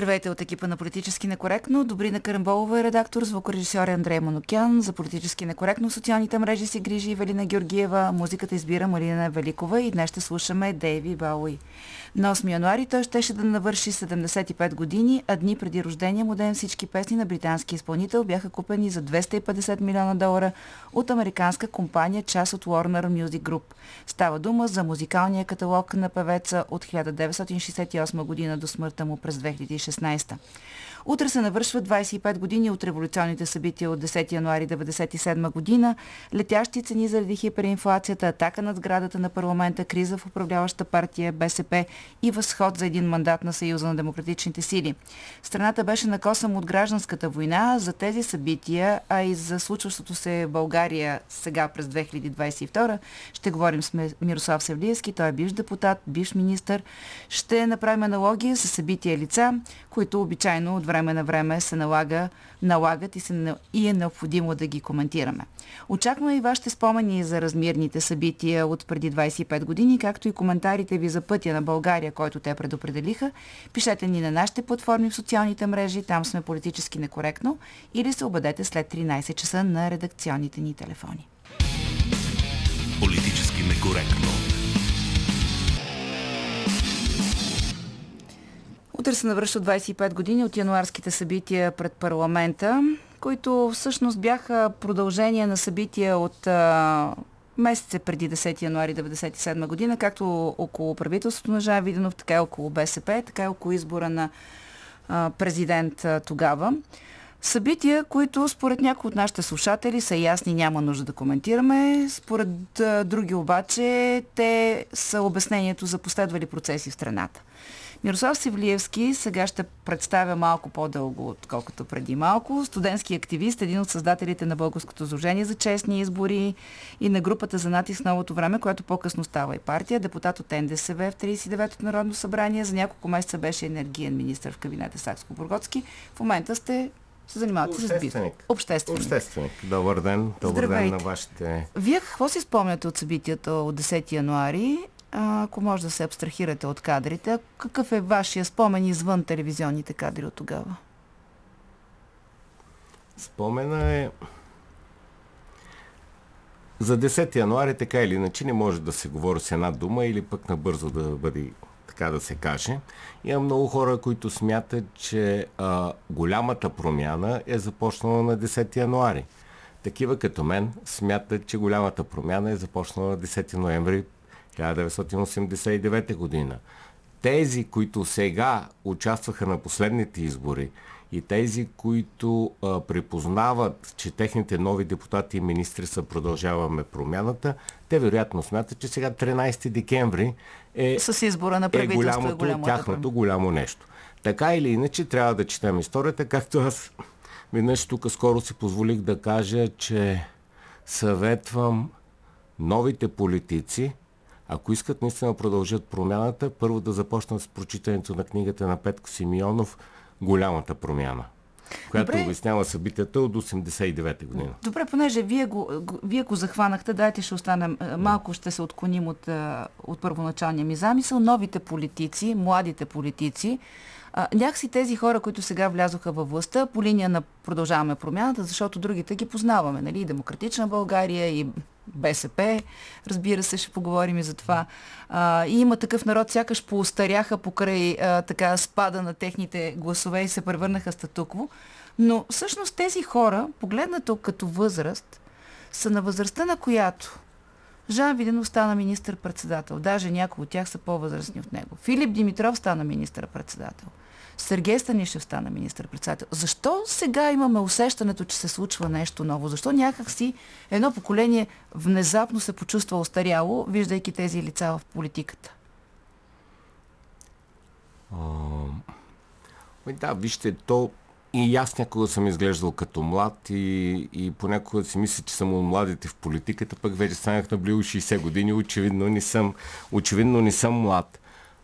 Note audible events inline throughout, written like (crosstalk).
Здравейте от екипа на Политически некоректно. Добрина Карамболова е редактор, звукорежисьор е Андрей Монокян. За Политически некоректно социалните мрежи си грижи Велина Георгиева. Музиката избира Марина Великова и днес ще слушаме Дейви Бауи. На 8 януари той щеше да навърши 75 години, а дни преди рождения му ден всички песни на британски изпълнител бяха купени за 250 милиона долара от американска компания, част от Warner Music Group. Става дума за музикалния каталог на певеца от 1968 година до смъртта му през 2016. 2016. Утре се навършва 25 години от революционните събития от 10 януари 1997 година, летящи цени заради хиперинфлацията, атака над сградата на парламента, криза в управляваща партия БСП и възход за един мандат на Съюза на демократичните сили. Страната беше накосъм от гражданската война. За тези събития, а и за случващото се в България сега през 2022, ще говорим с Мирослав Севлиевски. Той е бивш депутат, бивш министър. Ще направим аналогия с събития лица, които обичайно от време на време се налага, налагат и, се, и е необходимо да ги коментираме. Очакваме и вашите спомени за размирните събития от преди 25 години, както и коментарите ви за пътя на България, който те предопределиха. Пишете ни на нашите платформи в социалните мрежи, там сме политически некоректно, или се обадете след 13 часа на редакционните ни телефони. Политически некоректно. Утре се навръщат 25 години от януарските събития пред парламента, които всъщност бяха продължение на събития от а, месеца преди 10 януари 1997 година, както около правителството на Жан Виденов, така и около БСП, така и около избора на президент тогава. Събития, които според някои от нашите слушатели са ясни, няма нужда да коментираме. Според други обаче, те са обяснението за последвали процеси в страната. Мирослав Севлиевски сега ще представя малко по-дълго, отколкото преди малко. Студентски активист, един от създателите на Българското изложение за честни избори и на групата за натиск новото време, която по-късно става и партия. Депутат от НДСВ в 39-то Народно събрание. За няколко месеца беше енергиен министр в кабинета Сакско-Бургоцки. В момента сте се занимавате с бизнес. Общественик. Общественик. Добър ден. Добър Здравейте. ден на вашите... Вие какво си спомняте от събитията от 10 януари ако може да се абстрахирате от кадрите, какъв е вашия спомен извън телевизионните кадри от тогава? Спомена е... За 10 януари така или иначе не може да се говори с една дума или пък набързо да бъде така да се каже. Има много хора, които смятат, че а, голямата промяна е започнала на 10 януари. Такива като мен смятат, че голямата промяна е започнала на 10 ноември 1989 година. Тези, които сега участваха на последните избори и тези, които а, припознават, че техните нови депутати и министри са продължаваме промяната, те вероятно смятат, че сега 13 декември е, С избора на е голямото, голямото тяхното голямо нещо. Така или иначе трябва да четем историята, както аз веднъж тук скоро си позволих да кажа, че съветвам новите политици ако искат наистина продължат промяната, първо да започнат с прочитането на книгата на Петко Симеонов «Голямата промяна» която Добре. обяснява събитията от 89-та година. Добре, понеже вие го, вие го захванахте, дайте ще останем, малко ще се отклоним от, от първоначалния ми замисъл. Новите политици, младите политици, а, някакси тези хора, които сега влязоха във властта по линия на продължаваме промяната, защото другите ги познаваме, нали? Демократична България и БСП, разбира се, ще поговорим и за това. А, и има такъв народ, сякаш поостаряха покрай а, така спада на техните гласове и се превърнаха статукво. Но всъщност тези хора, погледнато като възраст, са на възрастта, на която Жан Виденов стана министър-председател. Даже някои от тях са по-възрастни от него. Филип Димитров стана министър-председател. Сергей Станишев стана министър-председател. Защо сега имаме усещането, че се случва нещо ново? Защо някакси едно поколение внезапно се почувства остаряло, виждайки тези лица в политиката? А, да, вижте, то и аз някога съм изглеждал като млад и, и понякога си мисля, че съм от младите в политиката, пък вече станах на близо 60 години, очевидно не съм, очевидно не съм млад.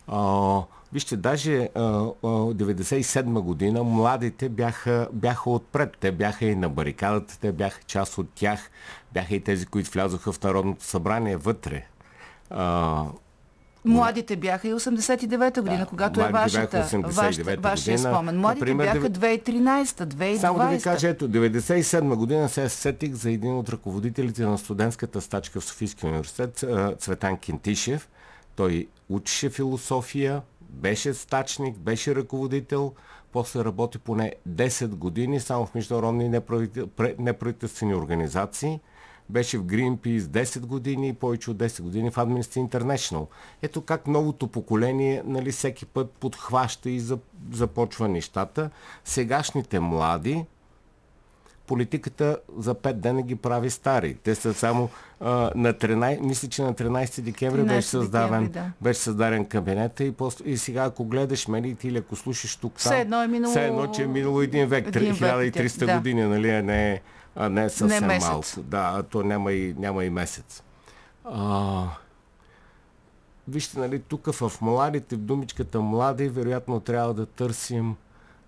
А, Вижте, даже а, а, 97 година младите бяха, бяха отпред. Те бяха и на барикадата, те бяха част от тях. Бяха и тези, които влязоха в Народното събрание вътре. А, Младите бяха и 89-та година, да, когато е вашата, вашата, вашия спомен. Младите Например, бяха 2013-та, 2020 Само да ви кажа, ето, 97 година се сетих за един от ръководителите на студентската стачка в Софийския университет, Цветан Кентишев. Той учеше философия, беше стачник, беше ръководител, после работи поне 10 години само в международни неправителствени организации – беше в Greenpeace 10 години и повече от 10 години в Amnesty International. Ето как новото поколение нали, всеки път подхваща и започва нещата. Сегашните млади, политиката за 5 дена ги прави стари. Те са само а, на 13, мисля, че на 13 декември 13 беше създаден, декември, да. беше създаден кабинета и, после, и сега ако гледаш медиите или ако слушаш тук там, все едно е минало, все едно, че е минало един век, един 1300 век, да. години, нали, а не е а не съвсем не малко. Да, то няма и, няма и месец. А, вижте, нали, тук в младите, в думичката млади, вероятно трябва да търсим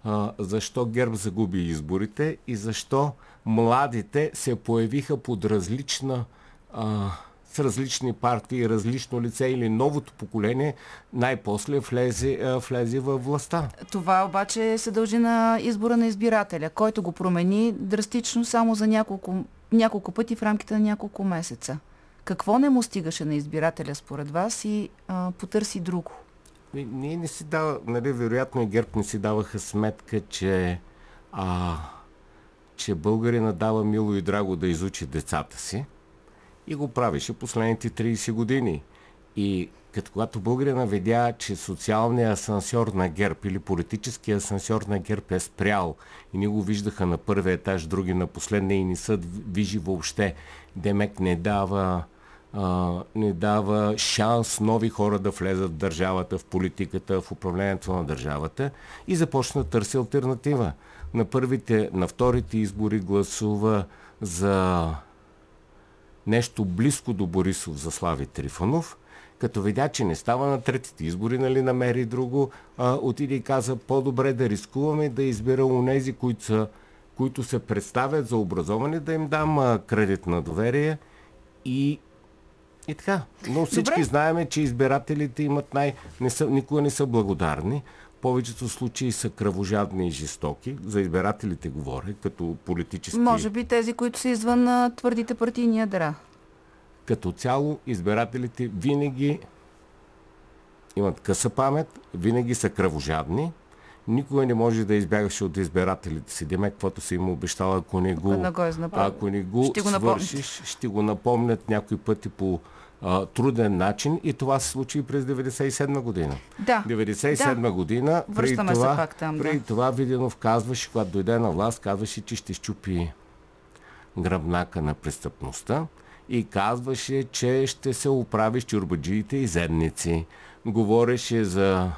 а, защо ГЕРБ загуби изборите и защо младите се появиха под различна а, с различни партии, различно лице или новото поколение най-после влезе, влезе във властта. Това обаче се дължи на избора на избирателя, който го промени драстично само за няколко, няколко пъти в рамките на няколко месеца. Какво не му стигаше на избирателя според вас и а, потърси друго? Ние не си дава, нали, вероятно и ГЕРБ не си даваха сметка, че, а, че българина дава мило и драго да изучи децата си и го правеше последните 30 години. И като когато българина видя, че социалният асансьор на ГЕРБ или политическия асансьор на ГЕРБ е спрял и ни го виждаха на първия етаж, други на последния и не са вижи въобще, Демек не дава, а, не дава шанс нови хора да влезат в държавата, в политиката, в управлението на държавата и започна да търси альтернатива. На първите, на вторите избори гласува за нещо близко до Борисов за Слави Трифонов, като видя, че не става на третите избори, нали, намери друго, а, отиде и каза, по-добре да рискуваме да избера унези, които, са, които се представят за образоване, да им дам а, кредит на доверие и и така. Но всички Добре. знаеме, че избирателите имат най... Не са, никога не са благодарни повечето случаи са кръвожадни и жестоки. За избирателите говоря, като политически... Може би тези, които са извън на твърдите партийни ядра. Като цяло, избирателите винаги имат къса памет, винаги са кръвожадни. Никога не може да избягаш от избирателите си. Демек, каквото си им обещал, ако не го, ако не го ще свършиш, го ще го напомнят някои пъти по а, труден начин и това се случи през 97 година. Да. 97 да. година, преди това, пак там, преди да. това Виденов казваше, когато дойде на власт, казваше, че ще щупи гръбнака на престъпността и казваше, че ще се оправи с чурбаджиите и зедници. Говореше за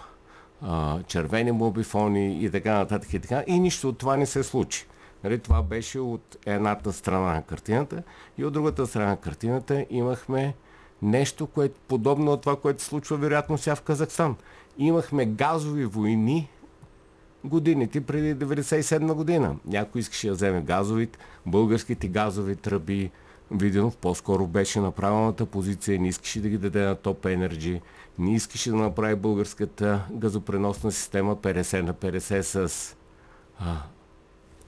а, червени мобифони и така нататък и така. И нищо от това не се случи. Нали, това беше от едната страна на картината и от другата страна на картината имахме нещо, което подобно на това, което случва вероятно сега в Казахстан. Имахме газови войни годините преди 1997 година. Някой искаше да вземе газовите, българските газови тръби. Виденов по-скоро беше на правилната позиция, не искаше да ги даде на топ енерджи, не искаше да направи българската газопреносна система 50 на 50 с а,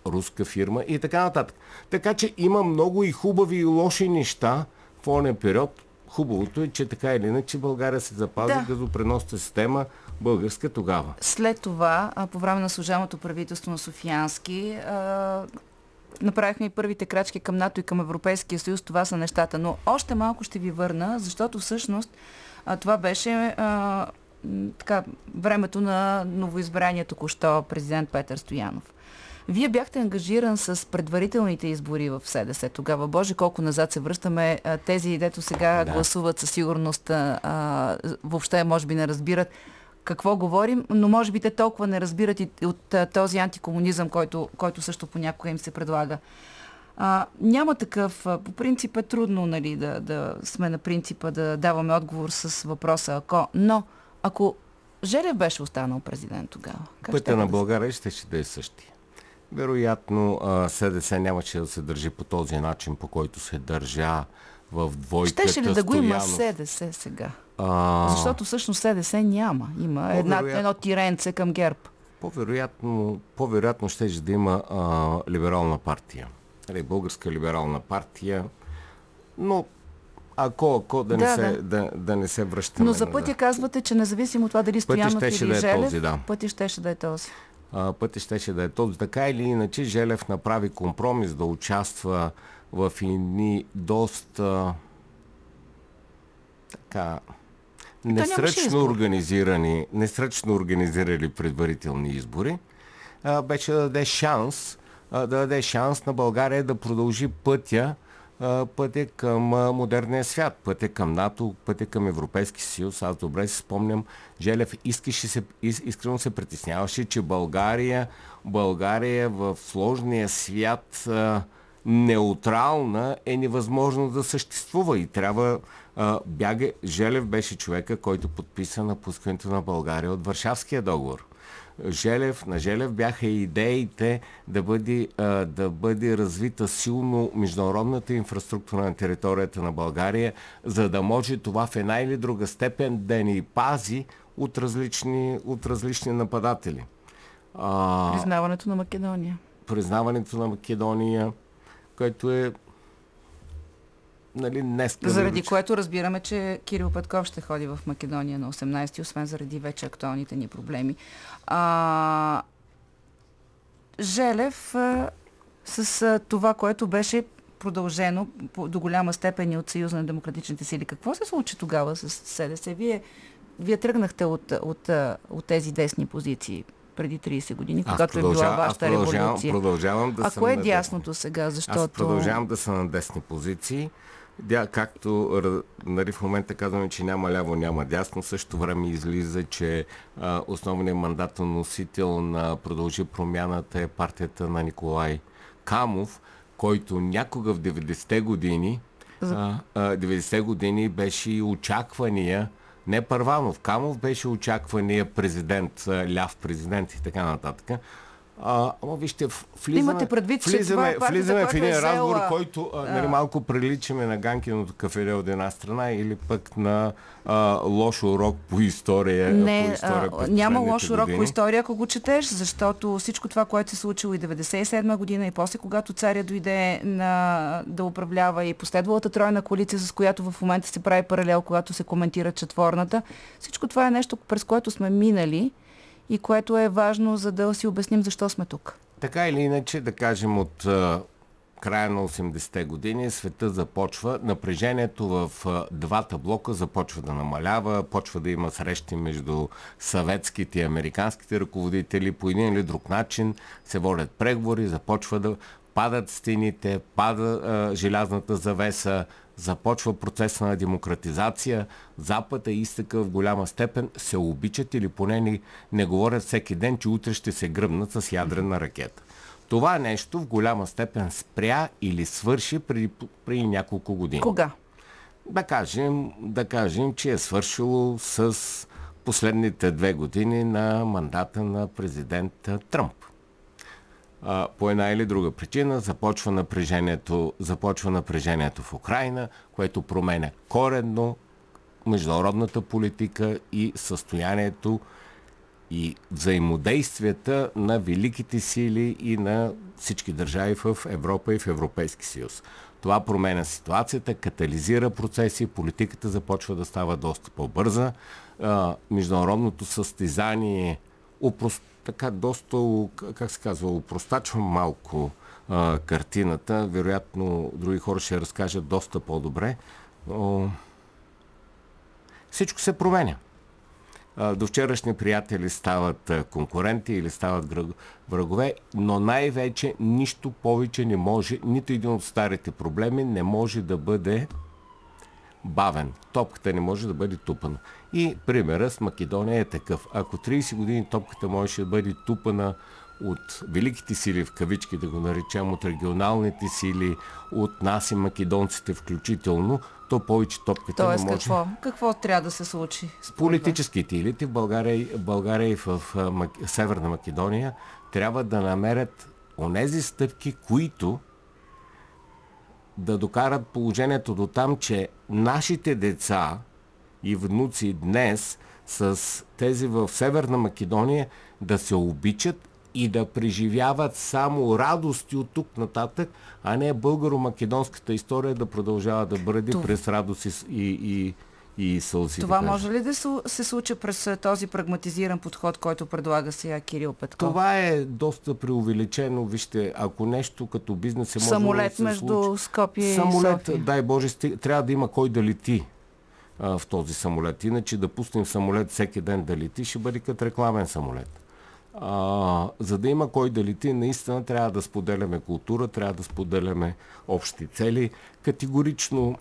руска фирма и така нататък. Така че има много и хубави и лоши неща в онен период. Хубавото е, че така или иначе България се запази да. газопреносната система българска тогава. След това, по време на служебното правителство на Софиянски, направихме и първите крачки към НАТО и към Европейския съюз. Това са нещата. Но още малко ще ви върна, защото всъщност това беше така, времето на новоизбрания току-що президент Петър Стоянов. Вие бяхте ангажиран с предварителните избори в СДС тогава. Боже, колко назад се връщаме. Тези, дето сега да. гласуват със сигурност, а, въобще може би не разбират какво говорим, но може би те толкова не разбират и от а, този антикомунизъм, който, който също понякога им се предлага. А, няма такъв. По принцип е трудно нали, да, да сме на принципа да даваме отговор с въпроса ако. Но ако Желев беше останал президент тогава. Пътя на България ще, ще да е същия. Вероятно СДС нямаше да се държи по този начин, по който се държа в двойката Щеше ли да го има СДС сега? А... Защото всъщност СДС няма. Има една, едно тиренце към ГЕРБ. По-вероятно, по-вероятно ще да има а, либерална партия. Нали, българска либерална партия. Но ако, ако да, да, не се, да. Да, да не се връщаме. Но за пътя да. казвате, че независимо от това дали Стоянов или да е Желев, този, да. пътя щеше да е този. А, пътя щеше да е този. Така или иначе, Желев направи компромис да участва в едни доста така несръчно организирани, несръчно организирали предварителни избори, а, беше да даде шанс а, да даде шанс на България да продължи пътя пътя към модерния свят, пътя към НАТО, пътя към Европейски съюз. Аз добре си спомням, Желев искаше се, искрено се притесняваше, че България, България в сложния свят неутрална е невъзможно да съществува и трябва бяга. Желев беше човека, който подписа напускането на България от Варшавския договор. Желев, на Желев бяха идеите да бъде, да бъде развита силно международната инфраструктура на територията на България, за да може това в една или друга степен да ни пази от различни, от различни нападатели. Признаването на Македония. Признаването на Македония, което е нали, днес. Заради което разбираме, че Кирил Петков ще ходи в Македония на 18, ти освен заради вече актуалните ни проблеми. А, Желев а, с а, това, което беше продължено по, до голяма степен и от Съюза на демократичните сили. Какво се случи тогава с СДС? Вие, вие тръгнахте от, от, от, от тези десни позиции преди 30 години, когато е била вашата продължавам, революция. Продължавам да а кое е дясното сега? Защото... Аз продължавам да съм на десни позиции. Да, както нали, в момента казваме, че няма ляво, няма дясно, също време излиза, че а, основният мандатоносител на Продължи промяната е партията на Николай Камов, който някога в 90-те години, а, а, 90-те години беше и очаквания не Първанов, Камов беше очаквания президент, ляв президент и така нататък. А, ама вижте, влизаме, Имате предвид, влизаме, това е влизаме в един е разговор, който а, нали, малко приличаме на Ганкиното кафере от една страна или пък на а, лош урок по история. Не, по история а, няма лош урок години. по история, ако го четеш, защото всичко това, което се случило и 97 година и после, когато царя дойде на, да управлява и последвалата тройна коалиция, с която в момента се прави паралел, когато се коментира четворната, всичко това е нещо, през което сме минали и което е важно, за да си обясним защо сме тук. Така или иначе, да кажем от края на 80-те години света започва, напрежението в двата блока започва да намалява, почва да има срещи между съветските и американските ръководители по един или друг начин, се водят преговори, започва да падат стените, пада а, желязната завеса, започва процеса на демократизация, Запада и изтъка в голяма степен се обичат или поне не, не говорят всеки ден, че утре ще се гръбнат с ядрена ракета. Това нещо в голяма степен спря или свърши преди, преди няколко години. Кога? Да кажем, да кажем, че е свършило с последните две години на мандата на президента Тръмп а, по една или друга причина започва напрежението, започва напрежението в Украина, което променя коренно международната политика и състоянието и взаимодействията на великите сили и на всички държави в Европа и в Европейски съюз. Това променя ситуацията, катализира процеси, политиката започва да става доста по-бърза, международното състезание упрост, така доста, как се казва, упростачвам малко а, картината. Вероятно, други хора ще разкажат доста по-добре. Но всичко се променя. До вчерашни приятели стават конкуренти или стават врагове, но най-вече нищо повече не може, нито един от старите проблеми не може да бъде бавен. Топката не може да бъде тупана. И примера с Македония е такъв. Ако 30 години топката можеше да бъде тупана от великите сили, в кавички да го наречем, от регионалните сили, от нас и македонците включително, то повече топката Тоест, не може. какво? Какво трябва да се случи? Политическите елити в България, България и в Мак... Северна Македония трябва да намерят онези стъпки, които да докарат положението до там, че нашите деца и внуци днес с тези в Северна Македония да се обичат и да преживяват само радости от тук нататък, а не българо-македонската история да продължава да бъде Това... през радост и, и, и сълзи. Това да може ли да се случи през този прагматизиран подход, който предлага сега Кирил Петков? Това е доста преувеличено. Вижте, ако нещо като бизнес е може Самолет да се между случи, Скопие Самолет, и София. дай Боже, трябва да има кой да лети а, в този самолет. Иначе да пуснем самолет всеки ден да лети, ще бъде като рекламен самолет. А, за да има кой да лети, наистина трябва да споделяме култура, трябва да споделяме общи цели. Категорично,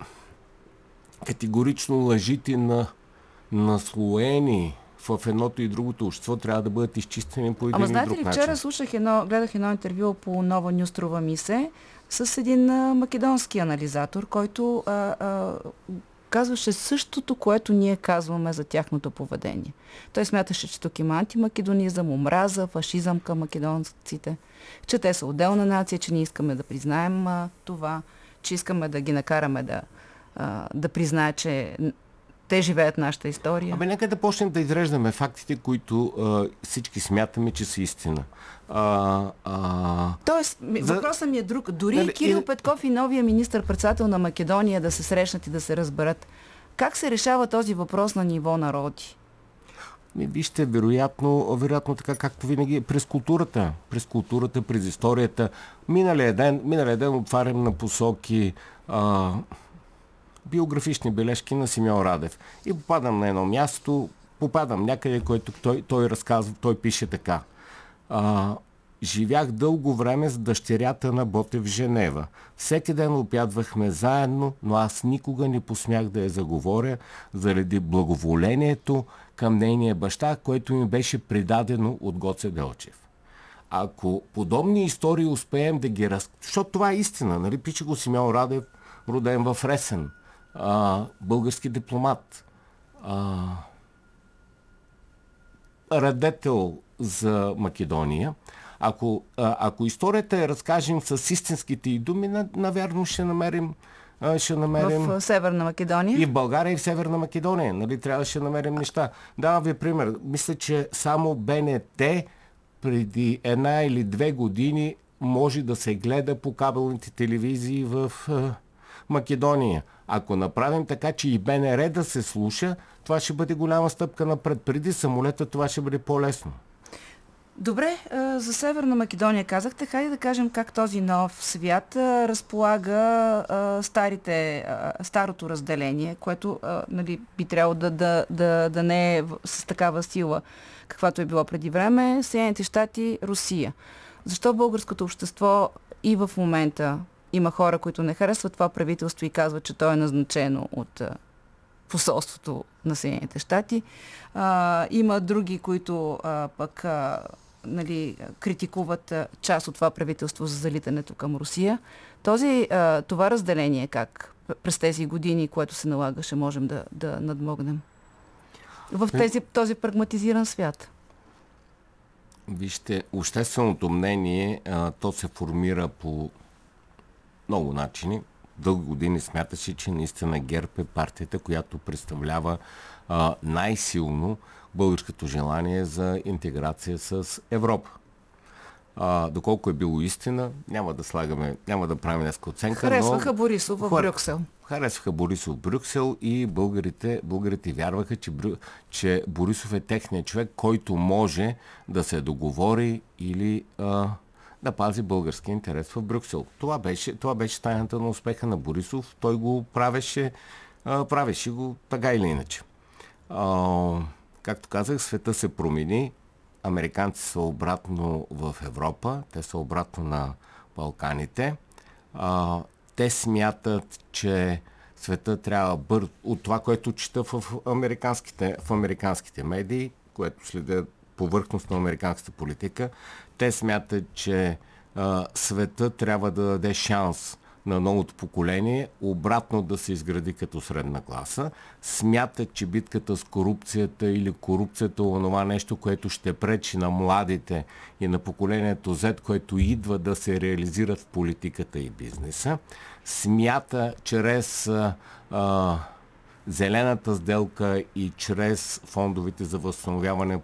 категорично лъжите на наслоени в едното и другото общество трябва да бъдат изчистени по един Ама знаете ли, начин. вчера слушах едно, гледах едно интервю по нова Нюстрова ми се с един а, македонски анализатор, който а, а, казваше същото, което ние казваме за тяхното поведение. Той смяташе, че тук има антимакедонизъм, омраза, фашизъм към македонците, че те са отделна нация, че ние искаме да признаем а, това, че искаме да ги накараме да, а, да признаят, че те живеят нашата история. Абе, нека да почнем да изреждаме фактите, които а, всички смятаме, че са истина. А, а... Тоест, за... въпросът ми е друг. Дори нали, Кирил и... Петков и новия министр-председател на Македония да се срещнат и да се разберат. Как се решава този въпрос на ниво народи? Ми, вижте, вероятно, вероятно така, както винаги, през културата. През културата, през историята. Миналия ден, миналия ден отварям на посоки а, биографични бележки на Симеон Радев. И попадам на едно място, попадам някъде, което той, той разказва, той пише така. А, живях дълго време с дъщерята на Боте в Женева. Всеки ден опядвахме заедно, но аз никога не посмях да я заговоря заради благоволението към нейния баща, което ми беше предадено от Гоце Делчев. Ако подобни истории успеем да ги раз... Защото това е истина, нали? Пише го Симеон Радев, роден в Ресен, а, български дипломат, а, радетел за Македония. Ако, а, ако историята я разкажем с истинските и думи, навярно ще намерим ще намерим... В Северна Македония? И в България, и в Северна Македония. Нали, трябваше да намерим неща. Давам ви пример. Мисля, че само БНТ преди една или две години може да се гледа по кабелните телевизии в Македония. Ако направим така, че и БНР да се слуша, това ще бъде голяма стъпка напред. Преди самолета това ще бъде по-лесно. Добре, за Северна Македония казахте. Хайде да кажем как този нов свят разполага старите, старото разделение, което нали, би трябвало да, да, да, да не е с такава сила, каквато е било преди време. Съединените щати, Русия. Защо българското общество и в момента има хора, които не харесват това правителство и казват, че то е назначено от посолството на Съединените щати. А, има други, които а, пък а, нали, критикуват а, част от това правителство за залитането към Русия. Този, а, това разделение как през тези години, което се налагаше, можем да, да надмогнем? В тези, този прагматизиран свят. Вижте, общественото мнение, а, то се формира по много начини. Дълги години смяташе, че наистина ГЕРБ е партията, която представлява а, най-силно българското желание за интеграция с Европа. А, доколко е било истина, няма да слагаме, няма да правим днес оценка. Харесваха но... Борисов в Хор... Брюксел. Харесваха Борисов в Брюксел и българите, българите вярваха, че, Брю... че Борисов е техният човек, който може да се договори или а, да пази български интерес в Брюксел. Това беше, това беше тайната на успеха на Борисов. Той го правеше, а, правеше го така или иначе. А, както казах, света се промени. Американци са обратно в Европа, те са обратно на Балканите. А, те смятат, че света трябва бързо, от това, което чета в американските, в американските медии, което следят повърхност на американската политика. Те смятат, че а, света трябва да даде шанс на новото поколение, обратно да се изгради като средна класа. Смятат, че битката с корупцията или корупцията е онова нещо, което ще пречи на младите и на поколението Z, което идва да се реализират в политиката и бизнеса. Смята чрез а, зелената сделка и чрез фондовете за възстановяване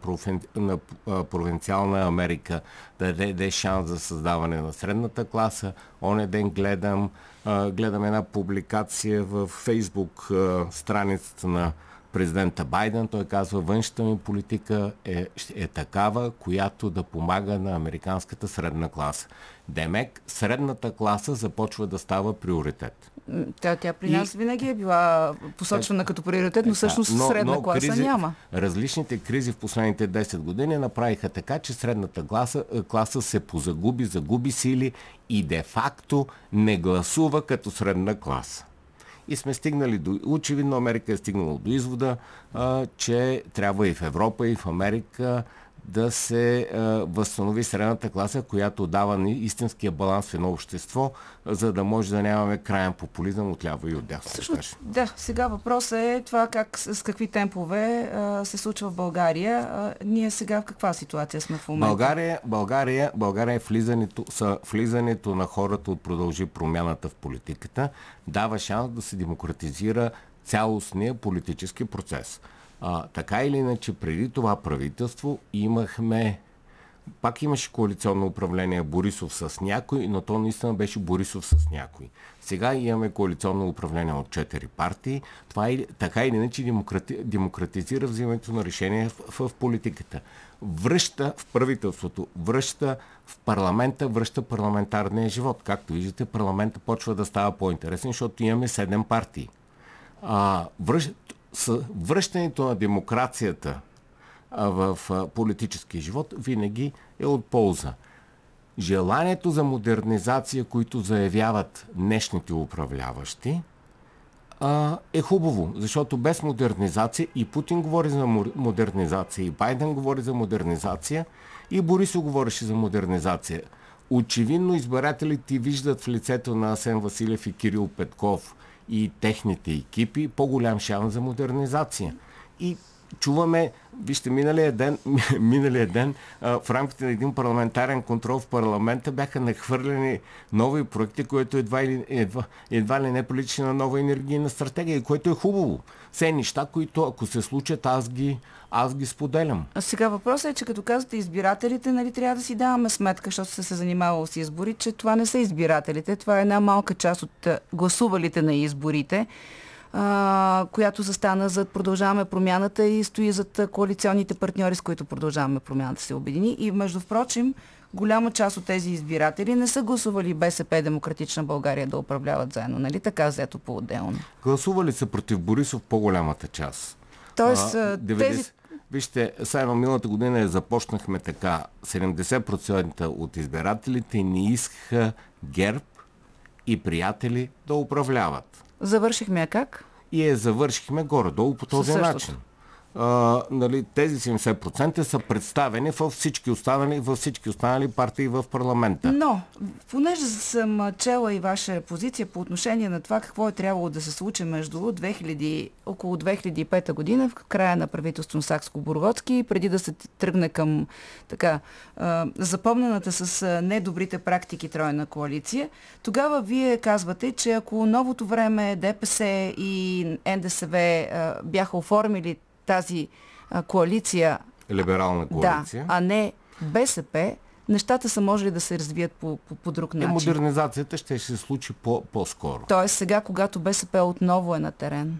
на провинциална Америка да даде шанс за създаване на средната класа. Оне ден гледам, гледам една публикация в Фейсбук страницата на президента Байден. Той казва, външната ми политика е, е такава, която да помага на американската средна класа. Демек, средната класа започва да става приоритет. Тя, тя при нас и... винаги е била посочвана като приоритет, но всъщност но, средна но класа кризи, няма. Различните кризи в последните 10 години направиха така, че средната класа, класа се позагуби, загуби сили и де-факто не гласува като средна класа. И сме стигнали до... Очевидно Америка е стигнала до извода, а, че трябва и в Европа, и в Америка да се възстанови средната класа, която дава истинския баланс в едно общество, за да може да нямаме крайен популизъм от ляво и от дясно. Също, да, сега въпросът е това как, с какви темпове а, се случва в България. А, ние сега в каква ситуация сме в момента? България, България, България е влизането, са влизането на хората от продължи промяната в политиката, дава шанс да се демократизира цялостния политически процес. А, така или иначе, преди това правителство имахме пак имаше коалиционно управление Борисов с някой, но то наистина беше Борисов с някой. Сега имаме коалиционно управление от четири партии. Това е, така или иначе демократи, демократизира взимането на решения в, в политиката. Връща в правителството, връща в парламента, връща парламентарния живот. Както виждате, парламента почва да става по-интересен, защото имаме седем партии. А, връщ, с връщането на демокрацията в политическия живот винаги е от полза. Желанието за модернизация, които заявяват днешните управляващи, е хубаво, защото без модернизация и Путин говори за модернизация, и Байден говори за модернизация, и Борисо говореше за модернизация. Очевидно избирателите виждат в лицето на Асен Василев и Кирил Петков и техните екипи по-голям шанс за модернизация. И чуваме, вижте, миналия ден, (laughs) миналия ден а, в рамките на един парламентарен контрол в парламента бяха нахвърлени нови проекти, които едва, или, едва, едва ли не прилича на нова енергийна стратегия, което е хубаво. Все неща, които ако се случат, аз ги, аз ги споделям. А сега въпросът е, че като казвате избирателите, нали, трябва да си даваме сметка, защото се се занимавал с избори, че това не са избирателите, това е една малка част от гласувалите на изборите а, която застана зад Продължаваме промяната и стои зад коалиционните партньори, с които Продължаваме промяната се обедини. И между впрочем, голяма част от тези избиратели не са гласували БСП Демократична България да управляват заедно, нали така взето по-отделно? Гласували са против Борисов по-голямата част. Тоест, а, 90... тези... Вижте, само миналата година започнахме така. 70% от избирателите не искаха ГЕРБ и приятели да управляват. Завършихме я как? И я завършихме горе-долу по този начин нали, тези 70% са представени във всички останали, във всички останали партии в парламента. Но, понеже съм чела и ваша позиция по отношение на това какво е трябвало да се случи между 2000, около 2005 година, в края на правителство Сакско-Бургоцки, преди да се тръгне към така запомнената с недобрите практики тройна коалиция, тогава вие казвате, че ако новото време ДПС и НДСВ бяха оформили тази а, коалиция. Либерална коалиция. Да, а не БСП, нещата са можели да се развият по, по, по друг начин. И модернизацията ще се случи по, по-скоро. Тоест сега, когато БСП отново е на терен.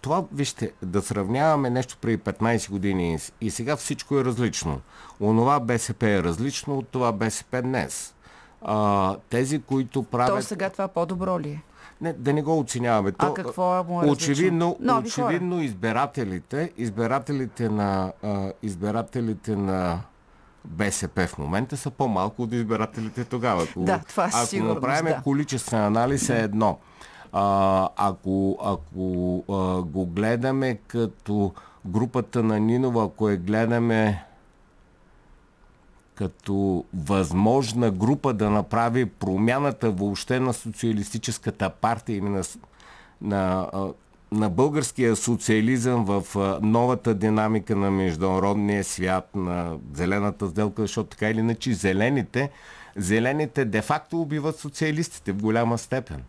Това, вижте, да сравняваме нещо преди 15 години и сега всичко е различно. Онова БСП е различно от това БСП днес. А, тези, които правят... То сега това по-добро ли е? Не, да не го оценяваме. А То, какво му е очевидно, очевидно избирателите, избирателите на, а, избирателите на БСП в момента са по-малко от избирателите тогава. Ако, да, това е Ако направим да. количествен анализ е едно. А, ако ако а, го гледаме като групата на Нинова, ако я гледаме като възможна група да направи промяната въобще на социалистическата партия или на, на, на българския социализъм в новата динамика на международния свят, на зелената сделка, защото така или иначе зелените, зелените де-факто убиват социалистите в голяма степен.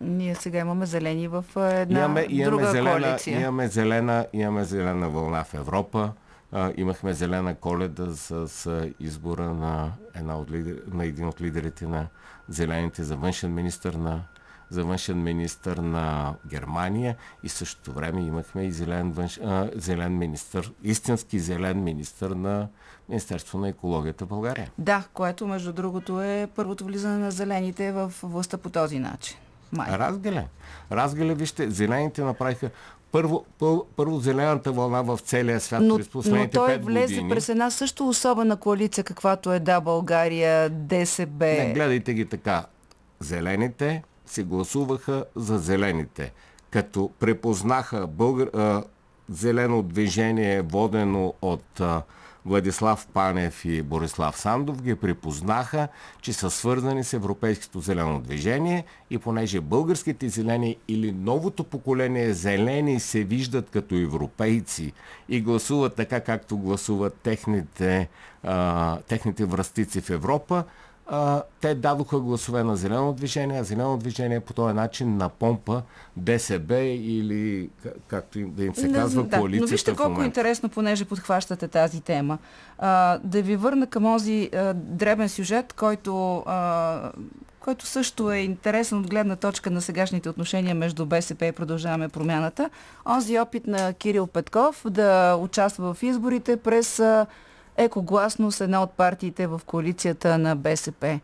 Ние сега имаме зелени в една имаме, имаме друга зелена, коалиция. Имаме зелена, имаме зелена вълна в Европа. А, имахме зелена коледа с, с избора на, една от лидер, на един от лидерите на зелените за външен министр на за външен министр на Германия и същото време имахме и зелен, външ, а, зелен министр, истински зелен министр на Министерство на екологията в България. Да, което между другото е първото влизане на зелените в властта по този начин. Май. Разгеле. Разгеле, вижте, зелените направиха първо, първо, първо зелената вълна в целия свят но, през последните но той влезе години. през една също особена коалиция, каквато е Да, България, ДСБ. Не, гледайте ги така. Зелените си гласуваха за зелените, като препознаха българ, а, зелено движение, водено от а, Владислав Панев и Борислав Сандов ги припознаха, че са свързани с Европейското зелено движение и понеже българските зелени или новото поколение зелени се виждат като европейци и гласуват така, както гласуват техните, а, техните връстици в Европа, а, те дадоха гласове на Зелено движение, а Зелено движение по този начин напомпа ДСБ или както им, да им се казва да, коалицията Но вижте колко в интересно, понеже подхващате тази тема. А, да ви върна към този а, дребен сюжет, който, а, който също е интересен от гледна точка на сегашните отношения между БСП и Продължаваме промяната. Онзи опит на Кирил Петков да участва в изборите през а, екогласност, една от партиите в коалицията на БСП.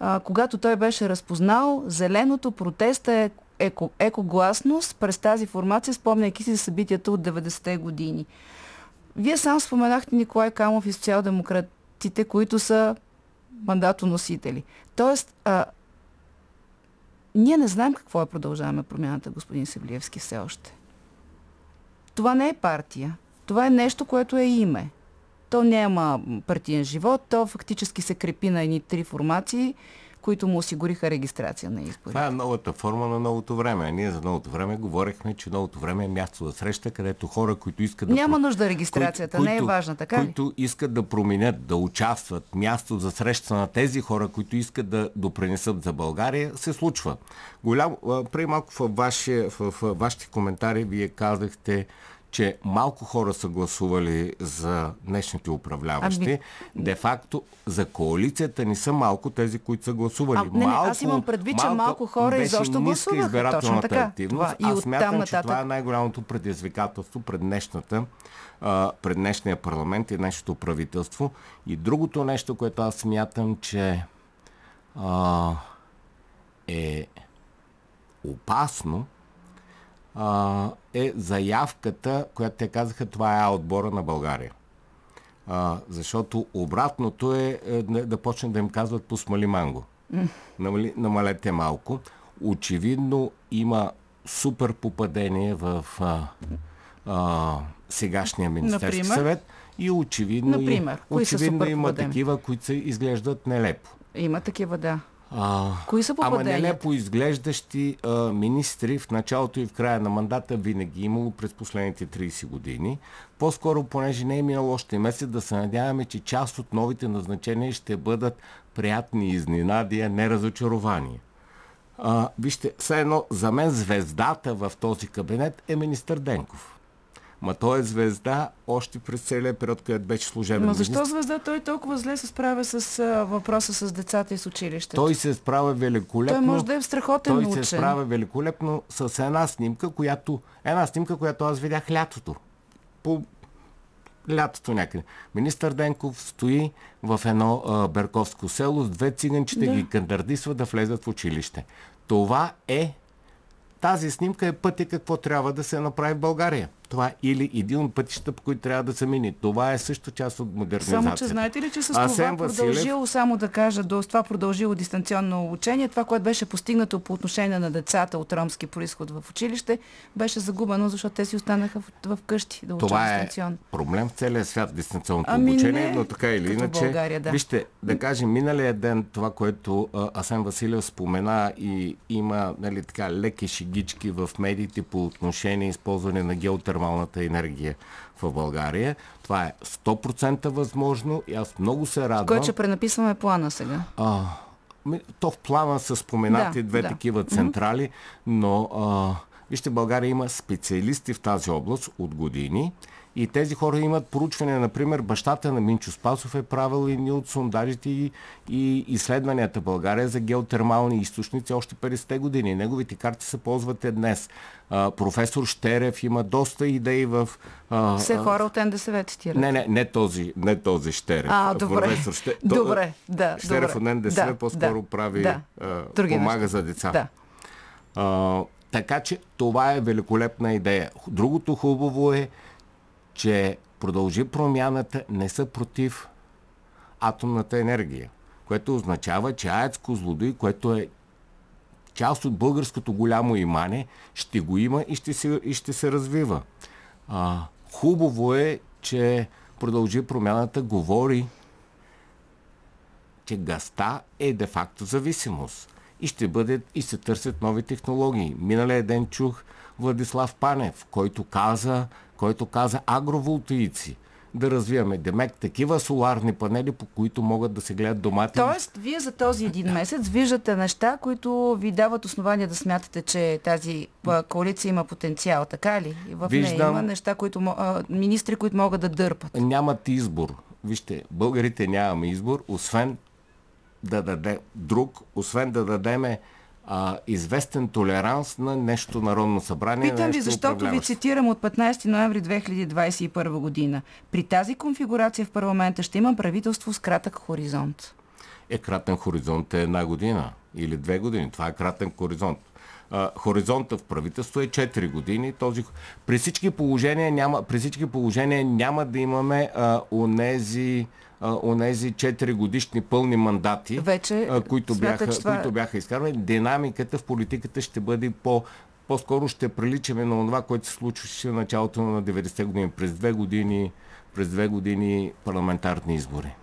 А, когато той беше разпознал, зеленото протеста е еко, екогласност през тази формация, спомняйки си събитията от 90-те години. Вие сам споменахте Николай Камов и социал-демократите, които са мандатоносители. Тоест, а, ние не знаем какво е продължаваме промяната, господин Севлиевски, все още. Това не е партия. Това е нещо, което е име. То няма партиен живот, то фактически се крепи на едни три формации, които му осигуриха регистрация на избори. Това е новата форма на новото време. Ние за новото време говорихме, че новото време е място за среща, където хора, които искат да... Няма нужда регистрацията, които, не е важна, така ли? Които искат да променят, да участват, място за среща на тези хора, които искат да допринесат за България, се случва. Голям, преди малко в, ваше, в, в вашите коментари вие казахте, че малко хора са гласували за днешните управляващи. Ами... Де-факто за коалицията не са малко тези, които са гласували. А, не, малко, аз имам предвид, че малко хора изобщо гласуваха. избирателната Точно така. активност. Това. И аз смятам, нататък... че това е най-голямото предизвикателство пред днешната пред днешния парламент и днешното правителство. И другото нещо, което аз смятам, че а, е опасно, а, е заявката, която те казаха, това е отбора на България. А, защото обратното е, е да почне да им казват посмали манго. Намали, намалете малко. Очевидно има супер попадение в а, а, сегашния Министерски Например? съвет и очевидно, Например, и, очевидно има такива, които се изглеждат нелепо. Има такива, да. А, Кои са ама попаденията? нелепо изглеждащи а, министри в началото и в края на мандата винаги е имало през последните 30 години. По-скоро, понеже не е минало още месец, да се надяваме, че част от новите назначения ще бъдат приятни изненади, а не разочарования. А, вижте, все едно, за мен звездата в този кабинет е министър Денков. Ма той е звезда още през целия период, където беше служебен Но защо министр. звезда той толкова зле се справя с а, въпроса с децата и с училището? Той се справя великолепно. Той може да е страхотен Той учен. се справя великолепно с една снимка, която, една снимка, която аз видях лятото. По лятото някъде. Министър Денков стои в едно а, берковско село с две циганчета, Да. ги кандардисва да влезат в училище. Това е тази снимка е пътя какво трябва да се направи в България. Това или един от пътищата, по които трябва да се мини. Това е също част от модернизацията. Само, че знаете ли, че с това Асен продължило, Василев... само да кажа, до това продължило дистанционно учение, това, което беше постигнато по отношение на децата от ромски происход в училище, беше загубено, защото те си останаха в, в къщи да учат Това е дистанционно. проблем в целия свят, дистанционното Ами обучение, не, но така или иначе. България, да. Вижте, да кажем, миналия ден това, което Асен Василев спомена и има нали, така, леки шигички в медиите по отношение използване на геотермалната енергия в България. Това е 100% възможно и аз много се радвам. Кой, че пренаписваме плана сега. А, то в плана са споменати Да, две да. такива централи, но а, вижте, България има специалисти в тази област от години и тези хора имат проучване. Например, бащата на Минчо Спасов е правил и от сондажите и, и изследванията в България за геотермални източници още 50-те години. Неговите карти се ползвате днес. А, професор Штерев има доста идеи в... А, Все хора от НДСВ цитират. не, не, не този, не този Штерев. А, добре. Професор Ще... (laughs) Добре, да, Штерев добре. от НДСВ Да, по-скоро да, прави, да. а, Други помага неща. за деца. Да. А, така че това е великолепна идея. Другото хубаво е, че продължи промяната не са против атомната енергия, което означава, че АЕЦ Козлодуй, което е част от българското голямо имане, ще го има и ще се, и ще се развива. А, хубаво е, че продължи промяната, говори, че газта е де-факто зависимост. И ще бъде и се търсят нови технологии. Миналия ден чух Владислав Панев, който каза, който каза агроволтаици да развиваме. Демек, такива соларни панели, по които могат да се гледат домати. Тоест, вие за този един месец виждате неща, които ви дават основания да смятате, че тази коалиция има потенциал, така ли? И в нея Виждам- има неща, които министри, които могат да дърпат. Нямат избор. Вижте, българите нямаме избор, освен да даде друг, освен да дадеме а, известен толеранс на нещо Народно събрание. Питам ви, защото ви цитирам от 15 ноември 2021 година. При тази конфигурация в парламента ще има правителство с кратък хоризонт. Е, кратен хоризонт е една година или две години. Това е кратен хоризонт. А, хоризонта в правителство е 4 години. Този... При, всички положения няма, при всички положения няма да имаме а, онези, а, онези 4 годишни пълни мандати, Вече а, които, бяха, това е- които бяха изкарвани. Динамиката в политиката ще бъде по по-скоро ще приличаме на това, което се случваше в началото на 90-те години. През две години, през две години парламентарни избори.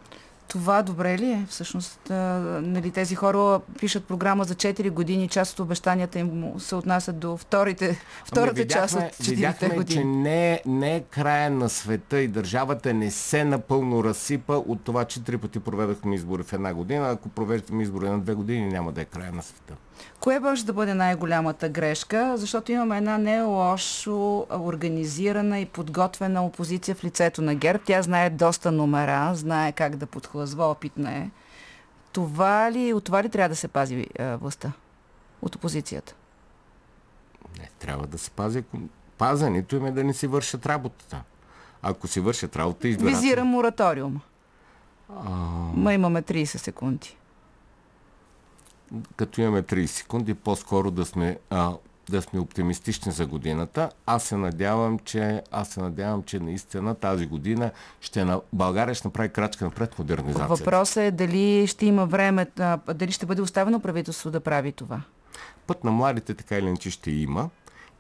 Това добре ли е? Всъщност, а, нали, тези хора пишат програма за 4 години, част от обещанията им се отнасят до вторите, втората Ами, част от 4 видяхме, години. че не, е- не е края на света и държавата не се напълно разсипа от това, че три пъти проведахме избори в една година. Ако провеждаме избори на две години, няма да е края на света. Кое може да бъде най-голямата грешка? Защото имаме една не лошо организирана и подготвена опозиция в лицето на ГЕРБ. Тя знае доста номера, знае как да подхлъзва, опитна е. Това ли, от това ли трябва да се пази а, властта? От опозицията? Не, трябва да се пази. Пазането им е да не си вършат работата. Ако си вършат работа, избират. Визирам мораториум. Ма имаме 30 секунди. Като имаме 30 секунди, по-скоро да сме, а, да сме оптимистични за годината. Аз се надявам, че, аз се надявам, че наистина тази година ще на, България ще направи крачка напред модернизацията. Въпросът е дали ще има време, дали ще бъде оставено правителство да прави това. Път на младите така или иначе ще има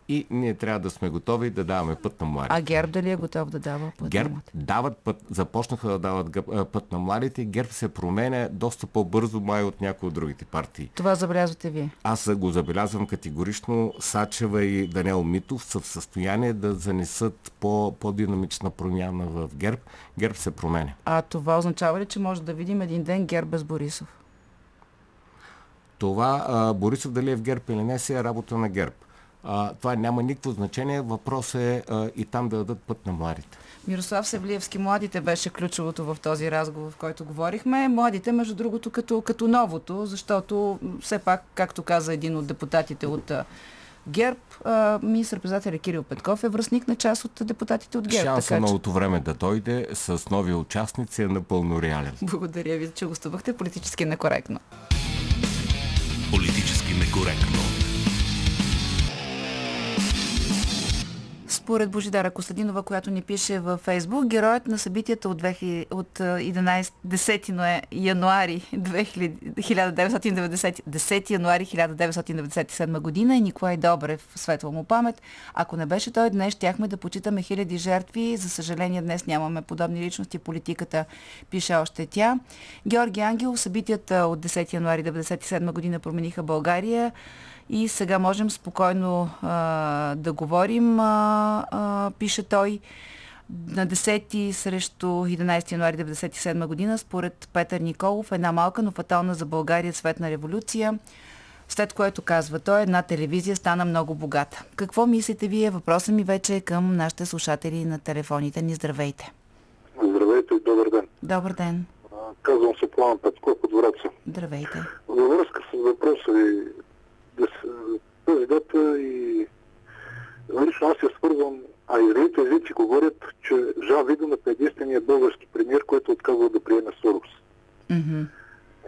и ние трябва да сме готови да даваме път на младите. А ГЕРБ дали е готов да дава път? ГЕРБ дават път, започнаха да дават път на младите. ГЕРБ се променя доста по-бързо май от някои от другите партии. Това забелязвате вие. Аз го забелязвам категорично. Сачева и Даниел Митов са в състояние да занесат по, по-динамична промяна в ГЕРБ. ГЕРБ се променя. А това означава ли, че може да видим един ден ГЕРБ без Борисов? Това а, Борисов дали е в ГЕРБ или не си е работа на ГЕРБ. А, това няма никакво значение. Въпрос е а, и там да дадат път на младите. Мирослав Севлиевски, младите беше ключовото в този разговор, в който говорихме. Младите, между другото, като, като новото, защото все пак, както каза един от депутатите от ГЕРБ, министър-председателя Кирил Петков е връзник на част от депутатите от ГЕРБ. Шанса така че- новото време да дойде с нови участници е напълно реален. Благодаря ви, че гостувахте политически некоректно. Политически некоректно. Според Божидара Костадинова, която ни пише във Фейсбук, героят на събитията от, 2000, от 11, 10 януари 2000, 1990, 10 януари 1997 година е Николай Добрев, светла му памет. Ако не беше той днес, щяхме да почитаме хиляди жертви. За съжаление, днес нямаме подобни личности. Политиката пише още тя. Георги Ангел, събитията от 10 януари 1997 година промениха България и сега можем спокойно а, да говорим, а, а, пише той. На 10 срещу 11 януари 1997 година, според Петър Николов, една малка, но фатална за България светна революция, след което казва той, една телевизия стана много богата. Какво мислите вие? Въпросът ми вече е към нашите слушатели на телефоните ни. Здравейте! Здравейте и добър ден! Добър ден! Казвам се План Петков от Враца. Здравейте! Във връзка с въпроса ви тази дата и лично аз я свързвам, а и другите езици говорят, че Жан Виденът е единствения български премьер, който отказва да приеме Сорос. Mm-hmm.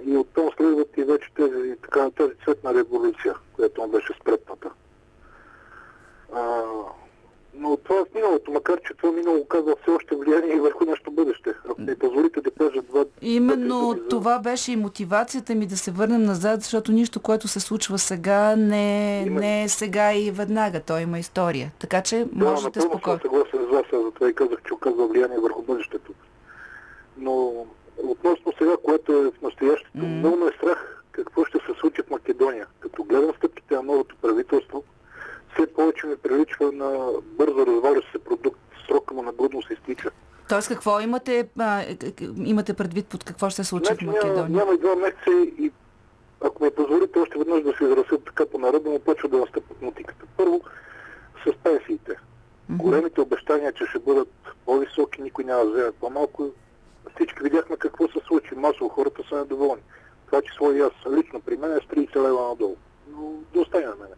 И оттам следват и вече тези, така, тази цветна революция, която му беше спретната. А, но това е в миналото, макар че това минало оказва все още влияние и върху нашето бъдеще. Ако ми позволите да кажа два... Именно за... това беше и мотивацията ми да се върнем назад, защото нищо, което се случва сега, не, Именно. не е сега и веднага. Той има история. Така че да, можете спокойно. Да, съгласен с вас, аз затова и казах, че оказва влияние върху бъдещето. Но относно сега, което е в настоящето, mm. много ме е страх какво ще се случи в Македония. Като гледам стъпките на новото правителство, все повече ми приличва на бързо развалящ се продукт. Срока му на годност изтича. Тоест какво имате, а, имате предвид под какво ще се случи значи, в Македония? Няма, няма и два месеца и ако ми позволите още веднъж да се изразя така по народно, почва да настъпат мутиката. Първо, с пенсиите. Mm-hmm. Големите обещания, че ще бъдат по-високи, никой няма да вземе по-малко. Всички видяхме какво се случи. Масово хората са недоволни. Това число и аз лично при мен е с 30 лева надолу. Но да остане на мене.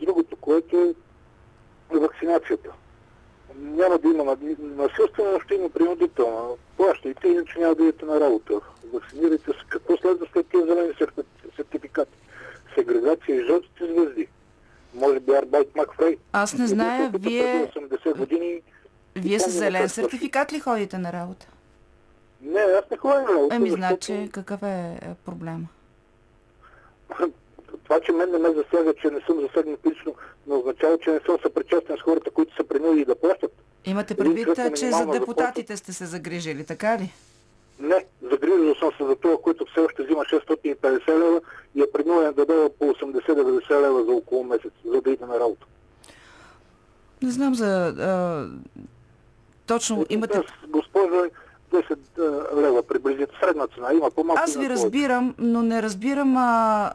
Другото, което е вакцинацията. Няма да има насилствено, но ще има принудително. Плащайте, иначе няма да идете на работа. Вакцинирайте се. Какво следва след тези зелени сертификати? Сегрегация и жълтите звезди. Може би Арбайт Макфрей. Аз не зная, вие... 80 години вие с зелен сертификат ли ходите на работа? Не, аз не ходя на работа. Ами, значи, какъв е проблема? (laughs) Това, че мен не ме засяга, че не съм засегнат лично, не означава, че не съм съпричастен с хората, които са принудили да плащат. Имате предвид, че за депутатите сте се загрижили, така ли? Не, загрижил съм се за това, който все още взима 650 лева и е принуден да дава по 80-90 лева за около месец, за да иде на работа. Не знам за... А... Точно имате... Госпожа, 10 лева приблизително. Средна цена. Има по-малко. Аз ви разбирам, но не разбирам. А,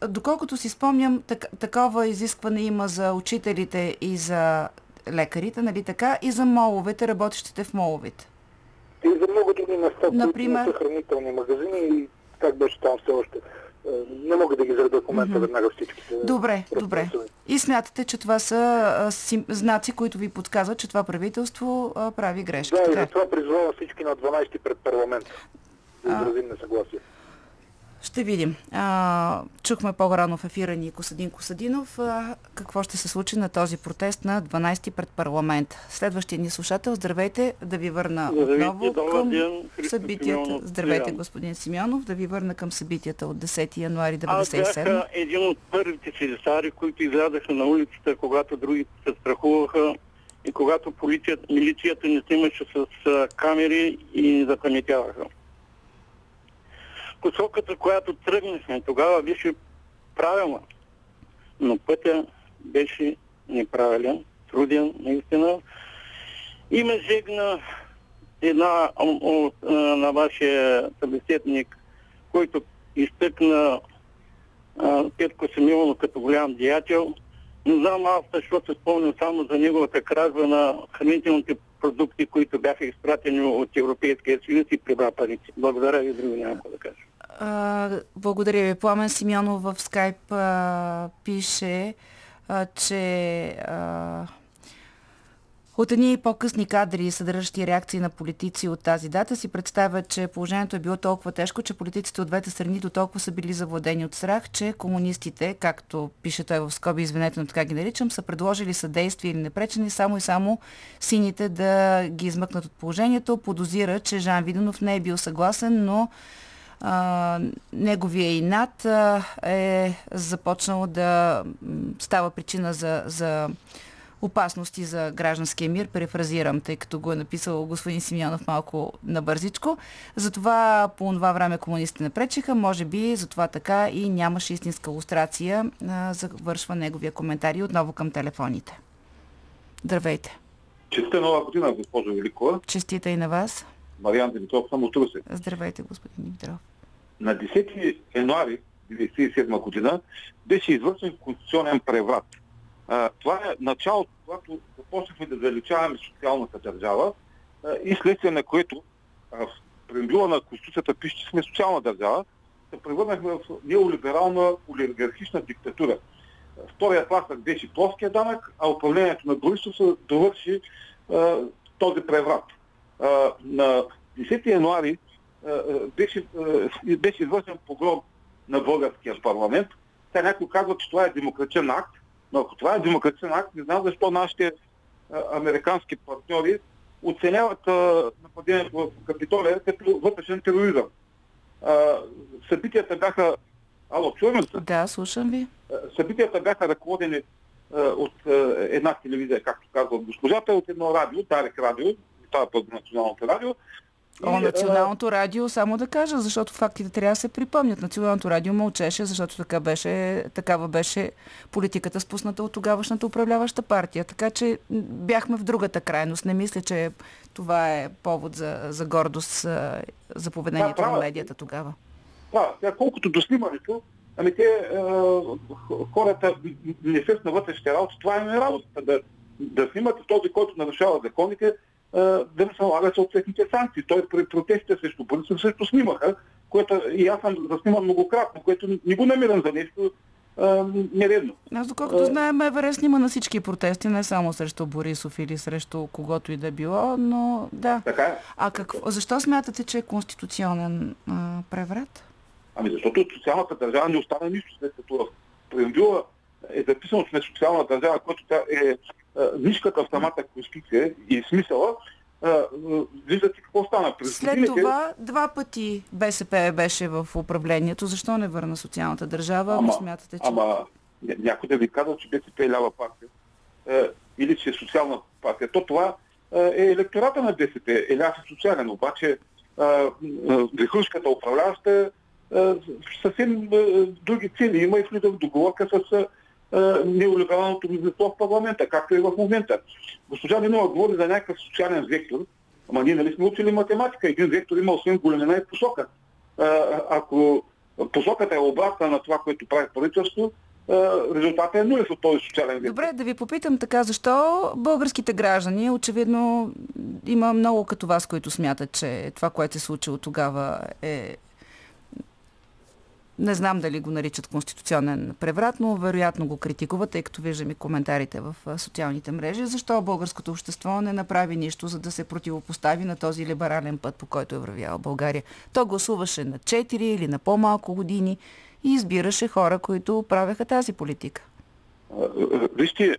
а, доколкото си спомням, так, такова изискване има за учителите и за лекарите, нали така, и за моловете, работещите в моловете. И за много други места, Например... които са хранителни магазини и как беше там все още. Е, не мога да ги зареда в момента mm-hmm. веднага всичките. Добре, добре. И смятате, че това са а, си, знаци, които ви подсказват, че това правителство а, прави грешки. Да, така? и затова призвавам всички на 12 пред парламент да изразим несъгласие. Ще видим. А, чухме по-рано в ефира ни Косадин Косадинов а, какво ще се случи на този протест на 12 ти пред парламент. Следващия ни слушател, здравейте, да ви върна здравейте, отново към ден, събитията. Симеонов, здравейте, господин Симеонов, да ви върна към събитията от 10 януари 1997. Аз бях един от първите силисари, които излядаха на улицата, когато другите се страхуваха и когато полицията, милицията не снимаше с камери и ни запаметяваха посоката, която тръгнахме тогава, беше правилна. Но пътя беше неправилен, труден, наистина. И ме жегна една на вашия събеседник, който изтъкна Петко Симеонов като голям деятел. Не знам аз, защото спомням само за неговата кражба на хранителните продукти, които бяха изпратени от Европейския съюз и прибра парите. Благодаря ви, друго няма да кажа. Благодаря ви. Пламен Симеонов в скайп а, пише, а, че а, От едни по-късни кадри, съдържащи реакции на политици от тази дата, си представят, че положението е било толкова тежко, че политиците от двете страни до толкова са били завладени от страх, че комунистите, както пише той в скоби, извинете, но така ги наричам, са предложили съдействие или непречени само и само сините да ги измъкнат от положението. Подозира, че Жан Виденов не е бил съгласен, но а, неговия инат а, е започнал да става причина за, за опасности за гражданския мир, префразирам, тъй като го е написал господин Симеонов малко набързичко. Затова по това време комунистите напречиха, може би затова така и нямаше истинска лустрация, завършва неговия коментар и отново към телефоните. Здравейте! Честита нова година, госпожо Великова. Честита и на вас. Мариан Димитров, само от Русе. Здравейте, господин Димитров. На 10 януари 1997 година беше извършен конституционен преврат – това е началото, когато започнахме да заличаваме социалната държава и следствие на което в преамбюла на Конституцията пише, че сме социална държава, се превърнахме в неолиберална олигархична диктатура. Втория тласък беше плоския данък, а управлението на Борисов се довърши този преврат. На 10 януари беше, а, беше извършен погром на българския парламент. Сега някой казва, че това е демократичен акт, но ако това е демократичен акт, не знам защо нашите американски партньори оценяват нападението в Капитолия като вътрешен тероризъм. Събитията бяха... Ало, чуваме се? Да, слушам ви. Събитията бяха ръководени от една телевизия, както казва госпожата, от едно радио, Дарик радио, това е националното радио, О, Националното радио, само да кажа, защото фактите трябва да се припомнят. Националното радио мълчеше, защото така беше, такава беше политиката спусната от тогавашната управляваща партия. Така че бяхме в другата крайност. Не мисля, че това е повод за, за гордост за поведението да, на медията тогава. Да, колкото до снимането, ами те е, хората са на вътрешните работи, това е работата. Да, да снимате този, който нарушава законите, да му се налагат съответните санкции. Той при протестите срещу Борисов също снимаха, което и аз съм заснимал многократно, което не го намирам за нещо нередно. Аз доколкото знаем, МВР снима на всички протести, не само срещу Борисов или срещу когото и да било, но да. Така е. А какво, защо смятате, че е конституционен а, преврат? Ами защото от социалната държава не остана нищо, след като в преамбюла е записано, че сме социална държава, която тя е нишката в самата конституция и смисъла, виждате какво стана. През След годините... това два пъти БСП беше в управлението. Защо не върна социалната държава, ама, смятате, че... Ама някой да ви казва, че БСП е лява партия е, или че е социална партия. То това е електората на БСП, е ляв и социален. Обаче Грехушката управляваща е, съвсем е, други цели има и влиза в договорка с неолибералното мнозинство в парламента, както и в момента. Госпожа Нинова говори за някакъв социален вектор, ама ние нали сме учили математика. Един вектор има освен големина и посока. Ако посоката е обратна на това, което прави правителство, резултатът е нулев от този социален вектор. Добре, да ви попитам така, защо българските граждани, очевидно има много като вас, които смятат, че това, което се случило тогава е не знам дали го наричат конституционен преврат, но вероятно го критикуват, тъй като виждам и коментарите в социалните мрежи. Защо българското общество не направи нищо, за да се противопостави на този либерален път, по който е вървяла България? То гласуваше на 4 или на по-малко години и избираше хора, които правеха тази политика. Вижте,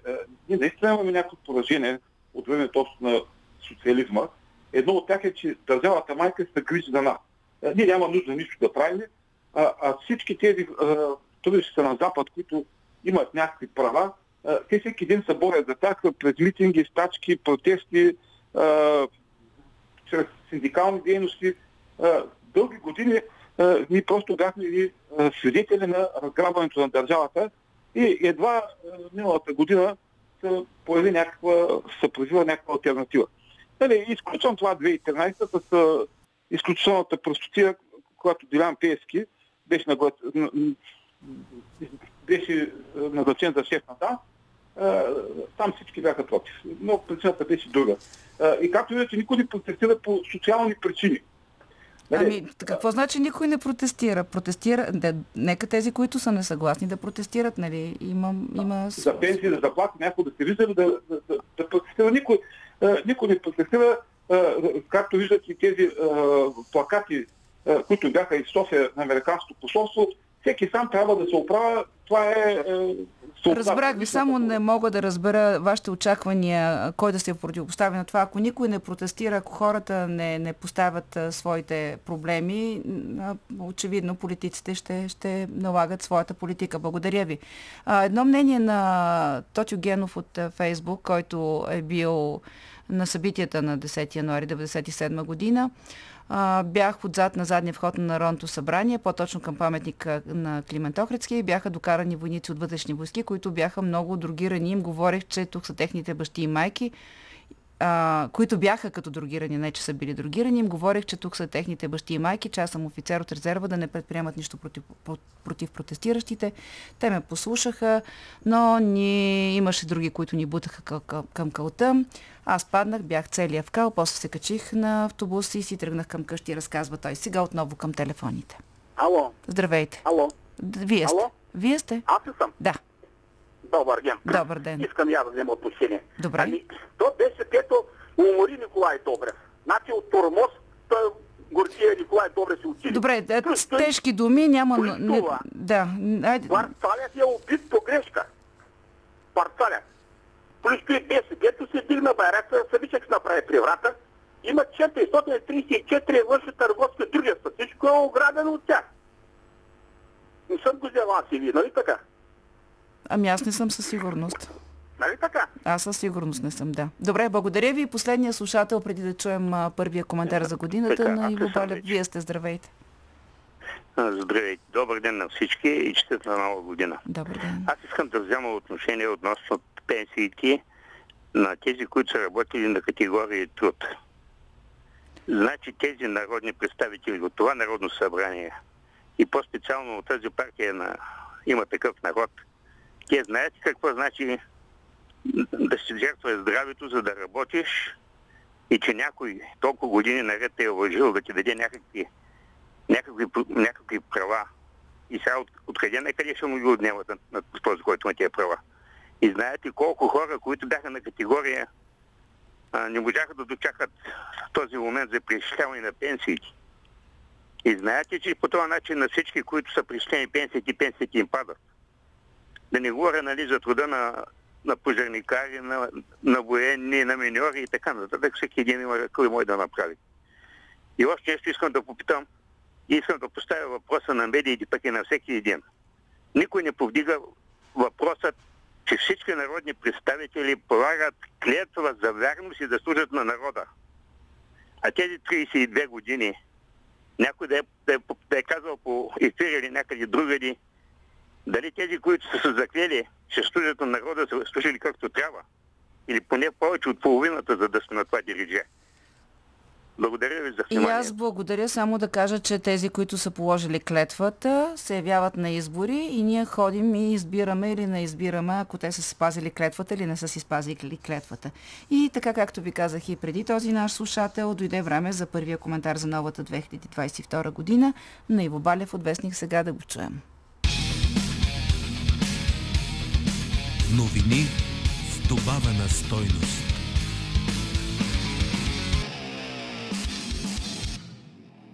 ние наистина имаме някакво поражение от времето на социализма. Едно от тях е, че държавата майка се грижи за нас. Ние няма нужда нищо да правим, а, а всички тези трудещи на Запад, които имат някакви права, а, те всеки ден се борят за тях през митинги, стачки, протести, а, чрез синдикални дейности. А, дълги години а, ние просто бяхме и свидетели на разграбването на държавата и едва а, миналата година се появи някаква, се появила някаква альтернатива. Нали, изключвам това 2013 с а, изключителната простотия, която Дилян Пески беше, наглас... беше назначен за шеф на ДАН, там всички бяха против. Но причината беше друга. И както виждате, никой не протестира по социални причини. Нали? Ами, какво значи никой не протестира? Протестира, да, нека тези, които са несъгласни да протестират, нали? Има, има... За пенсии, за заплати, някой да се вижда, да, да, да, да протестира никой. никой не протестира, както виждате тези плакати, които бяха из София на Американското посолство, всеки сам трябва да се оправя. Това е... е Разбрах ви, само не мога да разбера вашите очаквания, кой да се противопостави на това. Ако никой не протестира, ако хората не, не поставят а, своите проблеми, очевидно политиците ще, ще налагат своята политика. Благодаря ви. Едно мнение на Тотю Генов от Фейсбук, който е бил на събитията на 10 януари 1997 година а, бях отзад на задния вход на Народното събрание, по-точно към паметника на Климент Охридски бяха докарани войници от вътрешни войски, които бяха много другирани. Им говорех, че тук са техните бащи и майки а, които бяха като другирани, не че са били другирани, им говорех, че тук са техните бащи и майки, че аз съм офицер от резерва, да не предприемат нищо против, против протестиращите. Те ме послушаха, но ни, имаше други, които ни бутаха към, към, към кълта. Аз паднах, бях целия в кал, после се качих на автобус и си тръгнах към къщи, разказва той. Сега отново към телефоните. Ало. Здравейте. Ало. Вие сте. Ало? Вие сте? Аз съм? Да. Добър ден. Добър ден. Искам я да взема отношение. Добре. Ами, то беше пето умори Николай Добрев. Значи от Тормоз, той гордия Николай Добрев се учили. Добре, да, с тежки думи няма... Не, да, айде. Парцалят е убит по грешка. Парцалят. Плюс той БСП-то се дигна байрака, Савичък направи преврата. Има 434 външни търговски дружества. Всичко е оградено от тях. Не съм го взел аз и ви, нали така? Ами аз не съм със сигурност. Нали така? Аз със сигурност не съм, да. Добре, благодаря ви. Последния слушател, преди да чуем а, първия коментар за годината Така, на Иво Балев. Вие сте, здравейте. Здравейте, добър ден на всички и честита нова година. Добър ден. Аз искам да взема отношение относно пенсиите на тези, които са работили на категории труд. Значи тези народни представители от това Народно събрание и по-специално от тази партия на има такъв народ, те знаят какво значи да си жертваш здравето, за да работиш и че някой толкова години наред те е лъжил да ти даде някакви, някакви, някакви права. И сега от, откъде на къде ще му ги отнемат на, на този, който има тия права. И знаете колко хора, които бяха на категория, а, не можаха да дочакат този момент за преизчисляване на пенсиите. И знаете, че по този начин на всички, които са причислени пенсиите, пенсиите им падат. Да не говоря нали, за труда на, на пожарникари, на, на военни, на миньори и така нататък. Всеки един има какво може да направи. И още нещо искам да попитам. И искам да поставя въпроса на медиите, пък и на всеки един. Никой не повдига въпросът, че всички народни представители полагат клетва за вярност и да служат на народа. А тези 32 години, някой да е, да е, да е казал по ефир или някъде другади, дали тези, които са се заклели, ще служат на народа, са служили както трябва. Или поне повече от половината, за да сме на това диридже. Благодаря ви за И вниманието. аз благодаря само да кажа, че тези, които са положили клетвата, се явяват на избори и ние ходим и избираме или не избираме, ако те са си спазили клетвата или не са си спазили клетвата. И така както ви казах и преди този наш слушател, дойде време за първия коментар за новата 2022 година на Иво Балев от Вестник. Сега да го чуем. Новини с добавена стойност.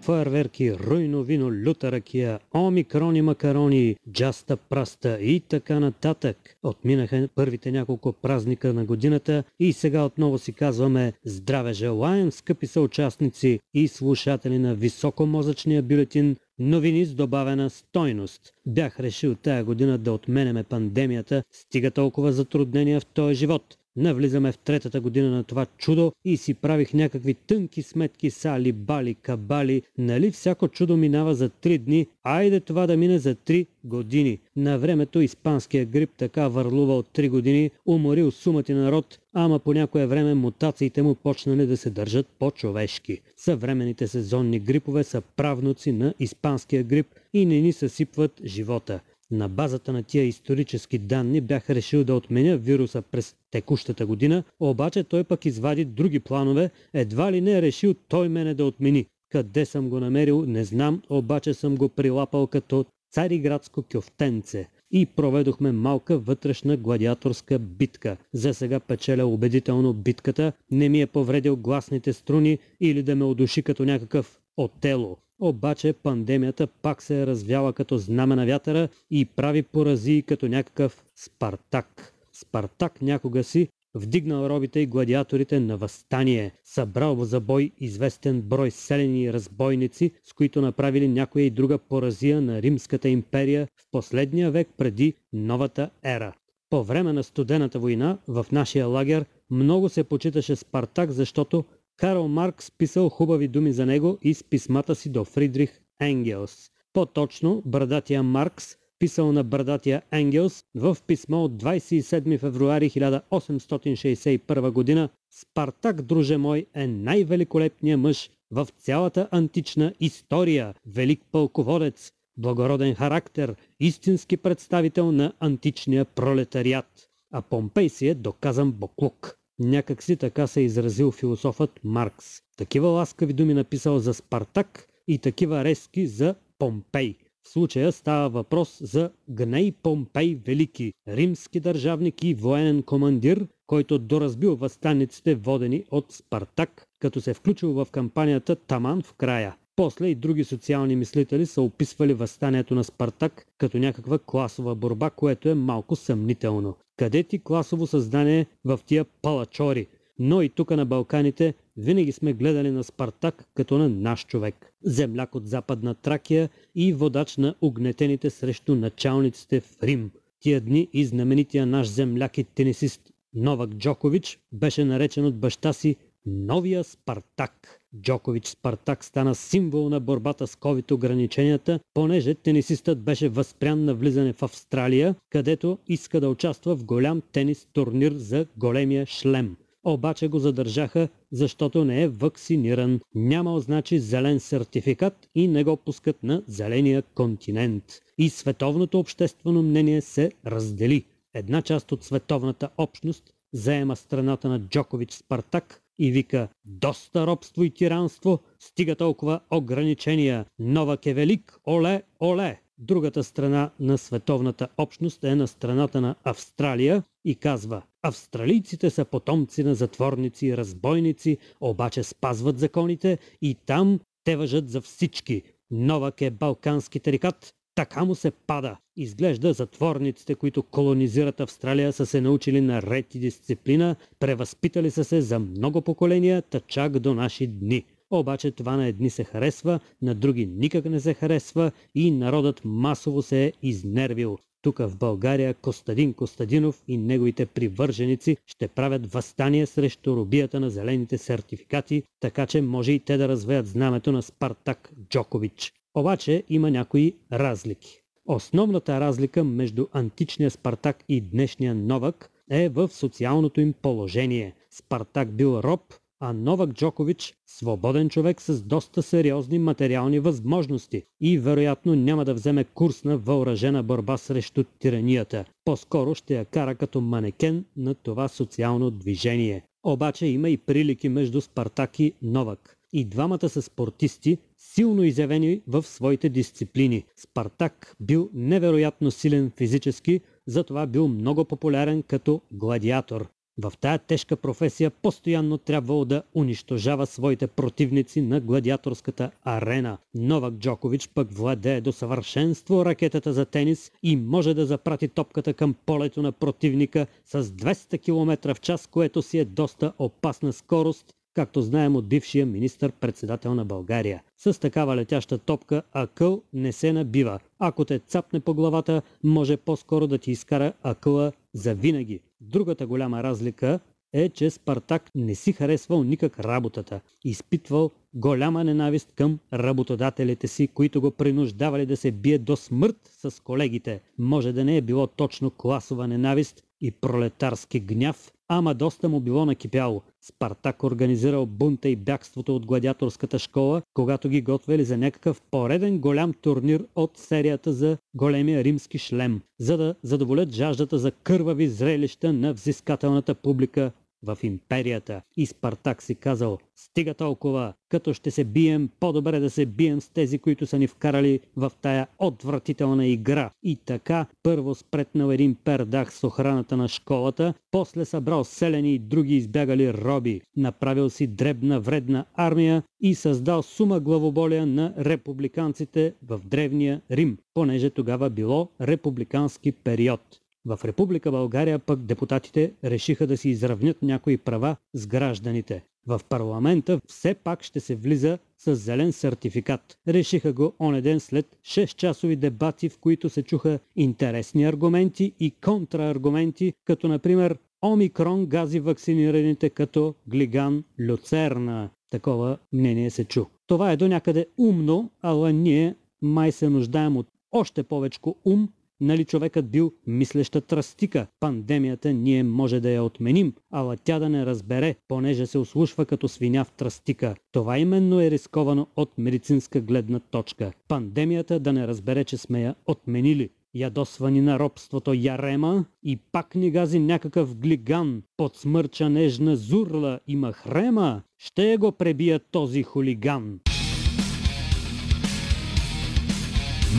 Фойерверки, руйно вино, люта ракия, омикрони макарони, джаста праста и така нататък. Отминаха първите няколко празника на годината и сега отново си казваме здраве желаем, скъпи съучастници и слушатели на високомозъчния бюлетин Новини с добавена стойност. Бях решил тая година да отменеме пандемията, стига толкова затруднения в този живот. Навлизаме в третата година на това чудо и си правих някакви тънки сметки сали, бали, кабали. Нали всяко чудо минава за три дни, айде това да мине за три години. На времето испанския грип така върлува от три години, уморил сумати народ, ама по някое време мутациите му почнали да се държат по-човешки. Съвременните сезонни грипове са правнуци на испанския грип и не ни съсипват живота. На базата на тия исторически данни бях решил да отменя вируса през текущата година, обаче той пък извади други планове, едва ли не е решил той мене да отмени. Къде съм го намерил, не знам, обаче съм го прилапал като цариградско кюфтенце. и проведохме малка вътрешна гладиаторска битка. За сега печеля убедително битката, не ми е повредил гласните струни или да ме удуши като някакъв отело. Обаче пандемията пак се е развяла като знаме на вятъра и прави поразии като някакъв Спартак. Спартак някога си вдигнал робите и гладиаторите на възстание, събрал за бой известен брой селени разбойници, с които направили някоя и друга поразия на Римската империя в последния век преди новата ера. По време на студената война в нашия лагер много се почиташе Спартак, защото Карл Маркс писал хубави думи за него и с писмата си до Фридрих Енгелс. По-точно, брадатия Маркс писал на брадатия Енгелс в писмо от 27 февруари 1861 година Спартак, друже мой, е най-великолепният мъж в цялата антична история, велик пълководец, благороден характер, истински представител на античния пролетариат. А Помпей си е доказан боклук. Някак си така се е изразил философът Маркс. Такива ласкави думи написал за Спартак и такива резки за Помпей. В случая става въпрос за Гней Помпей Велики, римски държавник и военен командир, който доразбил възстанниците водени от Спартак, като се включил в кампанията Таман в края. После и други социални мислители са описвали възстанието на Спартак като някаква класова борба, което е малко съмнително. Къде ти класово създание в тия палачори? Но и тук на Балканите винаги сме гледали на Спартак като на наш човек. Земляк от западна Тракия и водач на огнетените срещу началниците в Рим. Тия дни и знаменития наш земляк и тенисист Новак Джокович беше наречен от баща си Новия Спартак. Джокович Спартак стана символ на борбата с COVID ограниченията, понеже тенисистът беше възпрян на влизане в Австралия, където иска да участва в голям тенис турнир за големия шлем. Обаче го задържаха, защото не е вакциниран. Няма значи зелен сертификат и не го пускат на зеления континент. И световното обществено мнение се раздели. Една част от световната общност заема страната на Джокович Спартак, и вика «Доста робство и тиранство, стига толкова ограничения, Новак е велик, оле, оле!» Другата страна на световната общност е на страната на Австралия и казва Австралийците са потомци на затворници и разбойници, обаче спазват законите и там те въжат за всички. Новак е балкански тарикат, така му се пада. Изглежда затворниците, които колонизират Австралия, са се научили на ред и дисциплина, превъзпитали са се за много поколения, та чак до наши дни. Обаче това на едни се харесва, на други никак не се харесва и народът масово се е изнервил. Тук в България Костадин Костадинов и неговите привърженици ще правят възстание срещу робията на зелените сертификати, така че може и те да развеят знамето на Спартак Джокович. Обаче има някои разлики. Основната разлика между античния Спартак и днешния Новак е в социалното им положение. Спартак бил роб, а Новак Джокович – свободен човек с доста сериозни материални възможности и вероятно няма да вземе курс на въоръжена борба срещу тиранията. По-скоро ще я кара като манекен на това социално движение. Обаче има и прилики между Спартак и Новак. И двамата са спортисти, силно изявени в своите дисциплини. Спартак бил невероятно силен физически, затова бил много популярен като гладиатор. В тая тежка професия постоянно трябвало да унищожава своите противници на гладиаторската арена. Новак Джокович пък владее до съвършенство ракетата за тенис и може да запрати топката към полето на противника с 200 км в час, което си е доста опасна скорост както знаем от бившия министър-председател на България. С такава летяща топка акъл не се набива. Ако те цапне по главата, може по-скоро да ти изкара акъла за винаги. Другата голяма разлика е, че Спартак не си харесвал никак работата. Изпитвал голяма ненавист към работодателите си, които го принуждавали да се бие до смърт с колегите. Може да не е било точно класова ненавист и пролетарски гняв, ама доста му било накипяло. Спартак организирал бунта и бягството от гладиаторската школа, когато ги готвели за някакъв пореден голям турнир от серията за големия римски шлем, за да задоволят жаждата за кървави зрелища на взискателната публика в империята. И Спартак си казал, стига толкова, като ще се бием, по-добре да се бием с тези, които са ни вкарали в тая отвратителна игра. И така, първо спретнал един пердах с охраната на школата, после събрал селени и други избягали роби, направил си дребна вредна армия и създал сума главоболия на републиканците в древния Рим, понеже тогава било републикански период. В Република България пък депутатите решиха да си изравнят някои права с гражданите. В парламента все пак ще се влиза с зелен сертификат. Решиха го оне ден след 6-часови дебати, в които се чуха интересни аргументи и контрааргументи, като например Омикрон гази вакцинираните като глиган люцерна. Такова мнение се чу. Това е до някъде умно, ала ние май се нуждаем от още повече ум Нали човекът бил мислеща тръстика? Пандемията ние може да я отменим, ала тя да не разбере, понеже се ослушва като свиня в тръстика. Това именно е рисковано от медицинска гледна точка. Пандемията да не разбере, че сме я отменили. Ядосвани на робството ярема и пак ни гази някакъв глиган, под смърча нежна зурла и махрема, ще го пребия този хулиган.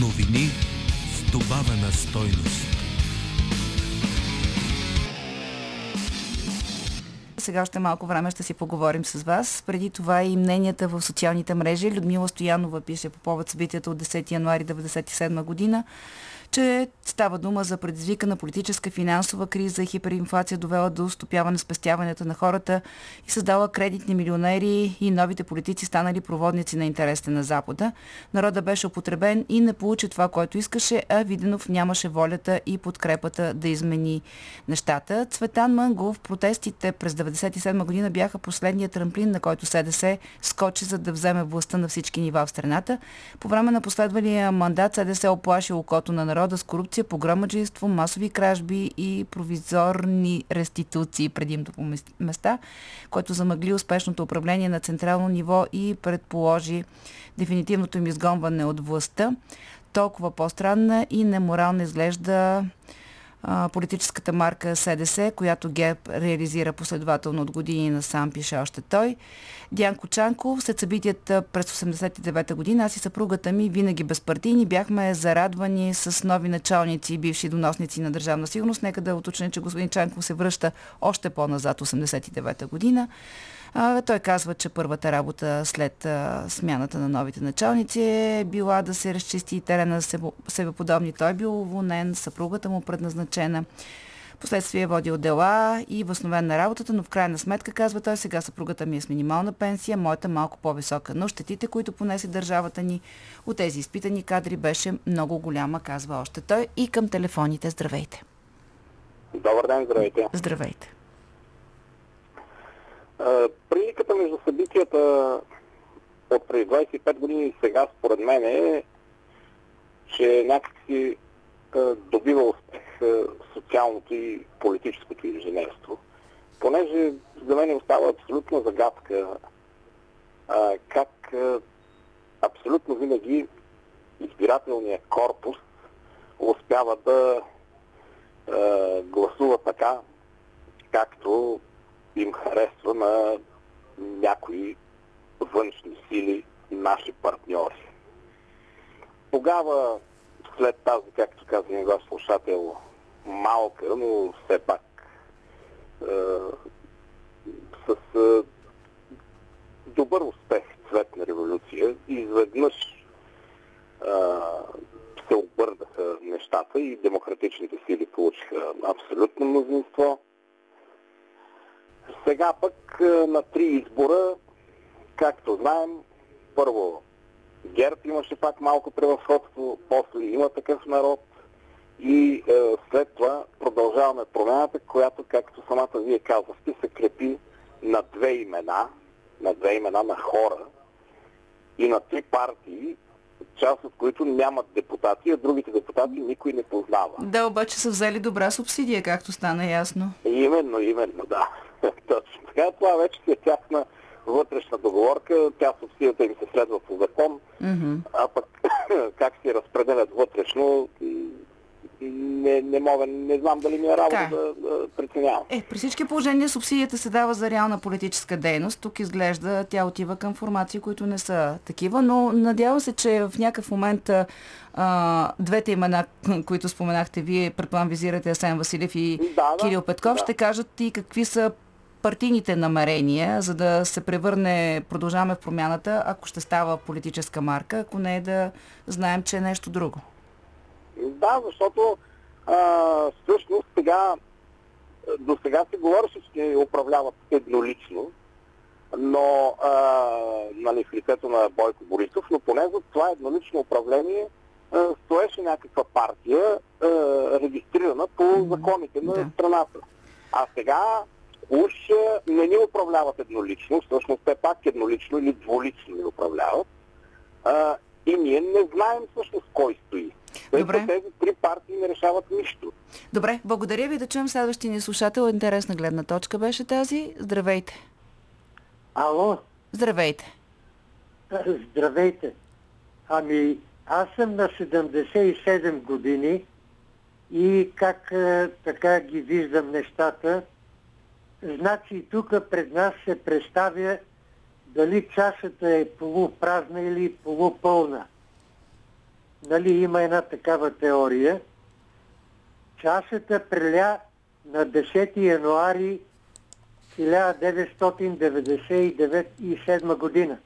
Новини добавена стойност. Сега още малко време ще си поговорим с вас. Преди това и мненията в социалните мрежи. Людмила Стоянова пише по повод събитията от 10 януари 1997 година че става дума за предизвикана политическа финансова криза, хиперинфлация довела до стопяване спестяването на хората и създала кредитни милионери и новите политици станали проводници на интересите на Запада. Народа беше употребен и не получи това, което искаше, а Виденов нямаше волята и подкрепата да измени нещата. Цветан Мангов, протестите през 1997 година бяха последният трамплин, на който СДС скочи за да вземе властта на всички нива в страната. По време на последвалия мандат СДС оплаши окото на народа народа с корупция, погромаджийство, масови кражби и провизорни реституции предимно по места, което замъгли успешното управление на централно ниво и предположи дефинитивното им изгонване от властта. Толкова по-странна и неморална изглежда политическата марка СДС, която ГЕРБ реализира последователно от години на сам, пише още той. Дянко Чанков, след събитията през 89-та година, аз и съпругата ми, винаги безпартийни, бяхме зарадвани с нови началници и бивши доносници на държавна сигурност. Нека да уточня, че господин Чанков се връща още по-назад, 89-та година. А, той казва, че първата работа след а, смяната на новите началници е била да се разчисти терена за себеподобни. Той е бил уволнен, съпругата му предназначена. Последствие е водил дела и възновен на работата, но в крайна сметка, казва той, сега съпругата ми е с минимална пенсия, моята малко по-висока. Но щетите, които понесе държавата ни от тези изпитани кадри, беше много голяма, казва още той. И към телефоните. Здравейте! Добър ден, здравейте! Здравейте! Приликата между събитията от преди 25 години и сега, според мен е, че някакси добива успех социалното и политическото инженерство. Понеже за мен остава абсолютна загадка как абсолютно винаги избирателният корпус успява да гласува така, както им харесва на някои външни сили, наши партньори. Тогава, след тази, както каза един слушател, малка, но все пак е, с е, добър успех цветна революция, изведнъж е, се обърнаха нещата и демократичните сили получиха абсолютно мнозинство. Сега пък е, на три избора, както знаем, първо ГЕРБ имаше пак малко превъзходство, после има такъв народ и е, след това продължаваме промяната, която, както самата вие казахте, се крепи на две имена, на две имена на хора и на три партии, част от които нямат депутати, а другите депутати никой не познава. Да, обаче са взели добра субсидия, както стана ясно. Именно, именно, да. (laughs) Точно така. Това вече е тяхна вътрешна договорка. Тя субсидията им се следва по закон, mm-hmm. а пък (coughs) как си разпределят вътрешно, не, не мога, не знам дали ми е работа е. да, да преценявам. Е, при всички положения субсидията се дава за реална политическа дейност. Тук изглежда тя отива към формации, които не са такива, но надявам се, че в някакъв момент а, двете имена, (laughs) които споменахте вие, предполагам визирате Асен Василев и Да, да, Кирил Петков, да. ще кажат и какви са партийните намерения, за да се превърне, продължаваме в промяната, ако ще става политическа марка, ако не е да знаем, че е нещо друго. Да, защото а, всъщност сега до сега се говореше, че управляват еднолично, но а, нали, в лицето на Бойко Борисов, но поне за това еднолично управление а, стоеше някаква партия, а, регистрирана по законите на Да. страната. А сега уж а, не ни управляват еднолично, всъщност те пак еднолично или дволично ни управляват. А, и ние не знаем всъщност кой стои. Добре. тези три партии не решават нищо. Добре, благодаря ви да чуем следващия ни слушател. Интересна гледна точка беше тази. Здравейте. Ало, Здравейте. здравейте. Ами, аз съм на 77 години и как е, така ги виждам нещата. Значи тук пред нас се представя дали чашата е полупразна или полупълна. Нали има една такава теория. Чашата преля на 10 януари 1997 година.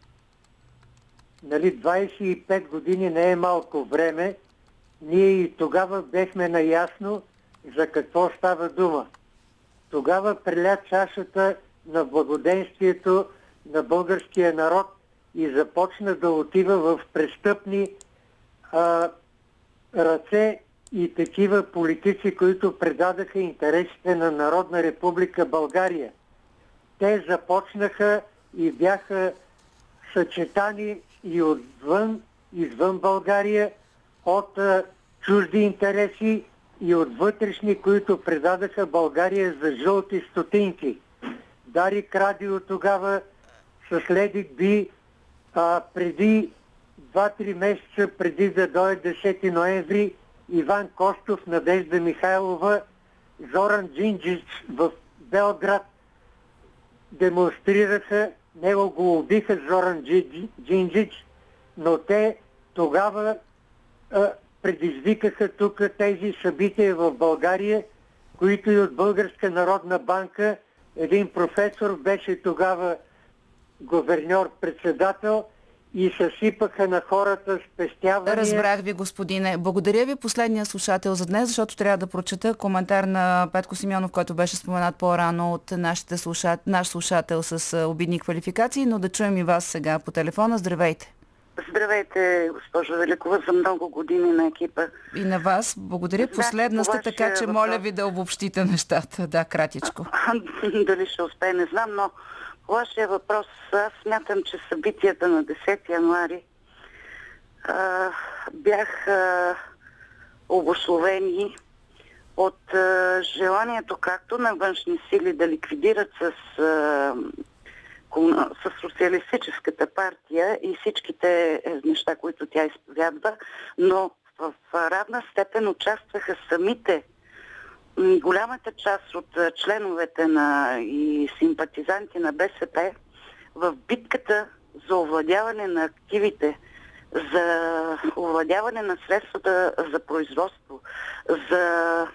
Нали, 25 години не е малко време. Ние и тогава бехме наясно за какво става дума. Тогава преля чашата на благоденствието на българския народ и започна да отива в престъпни а, ръце и такива политици, които предадаха интересите на Народна република България. Те започнаха и бяха съчетани и отвън, извън България, от а, чужди интереси и от вътрешни, които предадаха България за жълти стотинки. Дарик Радио тогава с Леди Би а, преди 2-3 месеца преди да дойде 10 ноември Иван Костов, Надежда Михайлова, Зоран Джинджич в Белград демонстрираха, него го убиха Зоран Джи- Джинджич, но те тогава а, предизвикаха тук тези събития в България, които и от Българска народна банка един професор беше тогава говерньор-председател и съсипаха на хората спестявания. Разбрах ви, господине. Благодаря ви последния слушател за днес, защото трябва да прочета коментар на Петко Симеонов, който беше споменат по-рано от нашите слушат... наш слушател с обидни квалификации, но да чуем и вас сега по телефона. Здравейте. Здравейте, госпожо Великова, за много години на екипа. И на вас. Благодаря. Последна сте, така че въпрос- моля ви да обобщите нещата. Да, кратичко. (laughs) Дали ще успее, не знам, но по вашия въпрос, аз смятам, че събитията на 10 януари а, бяха обословени от а, желанието както на външни сили да ликвидират с, а, с социалистическата партия и всичките е, неща, които тя изповядва, но в, равна степен участваха самите голямата част от а, членовете на и симпатизанти на БСП в битката за овладяване на активите, за овладяване на средствата за производство, за,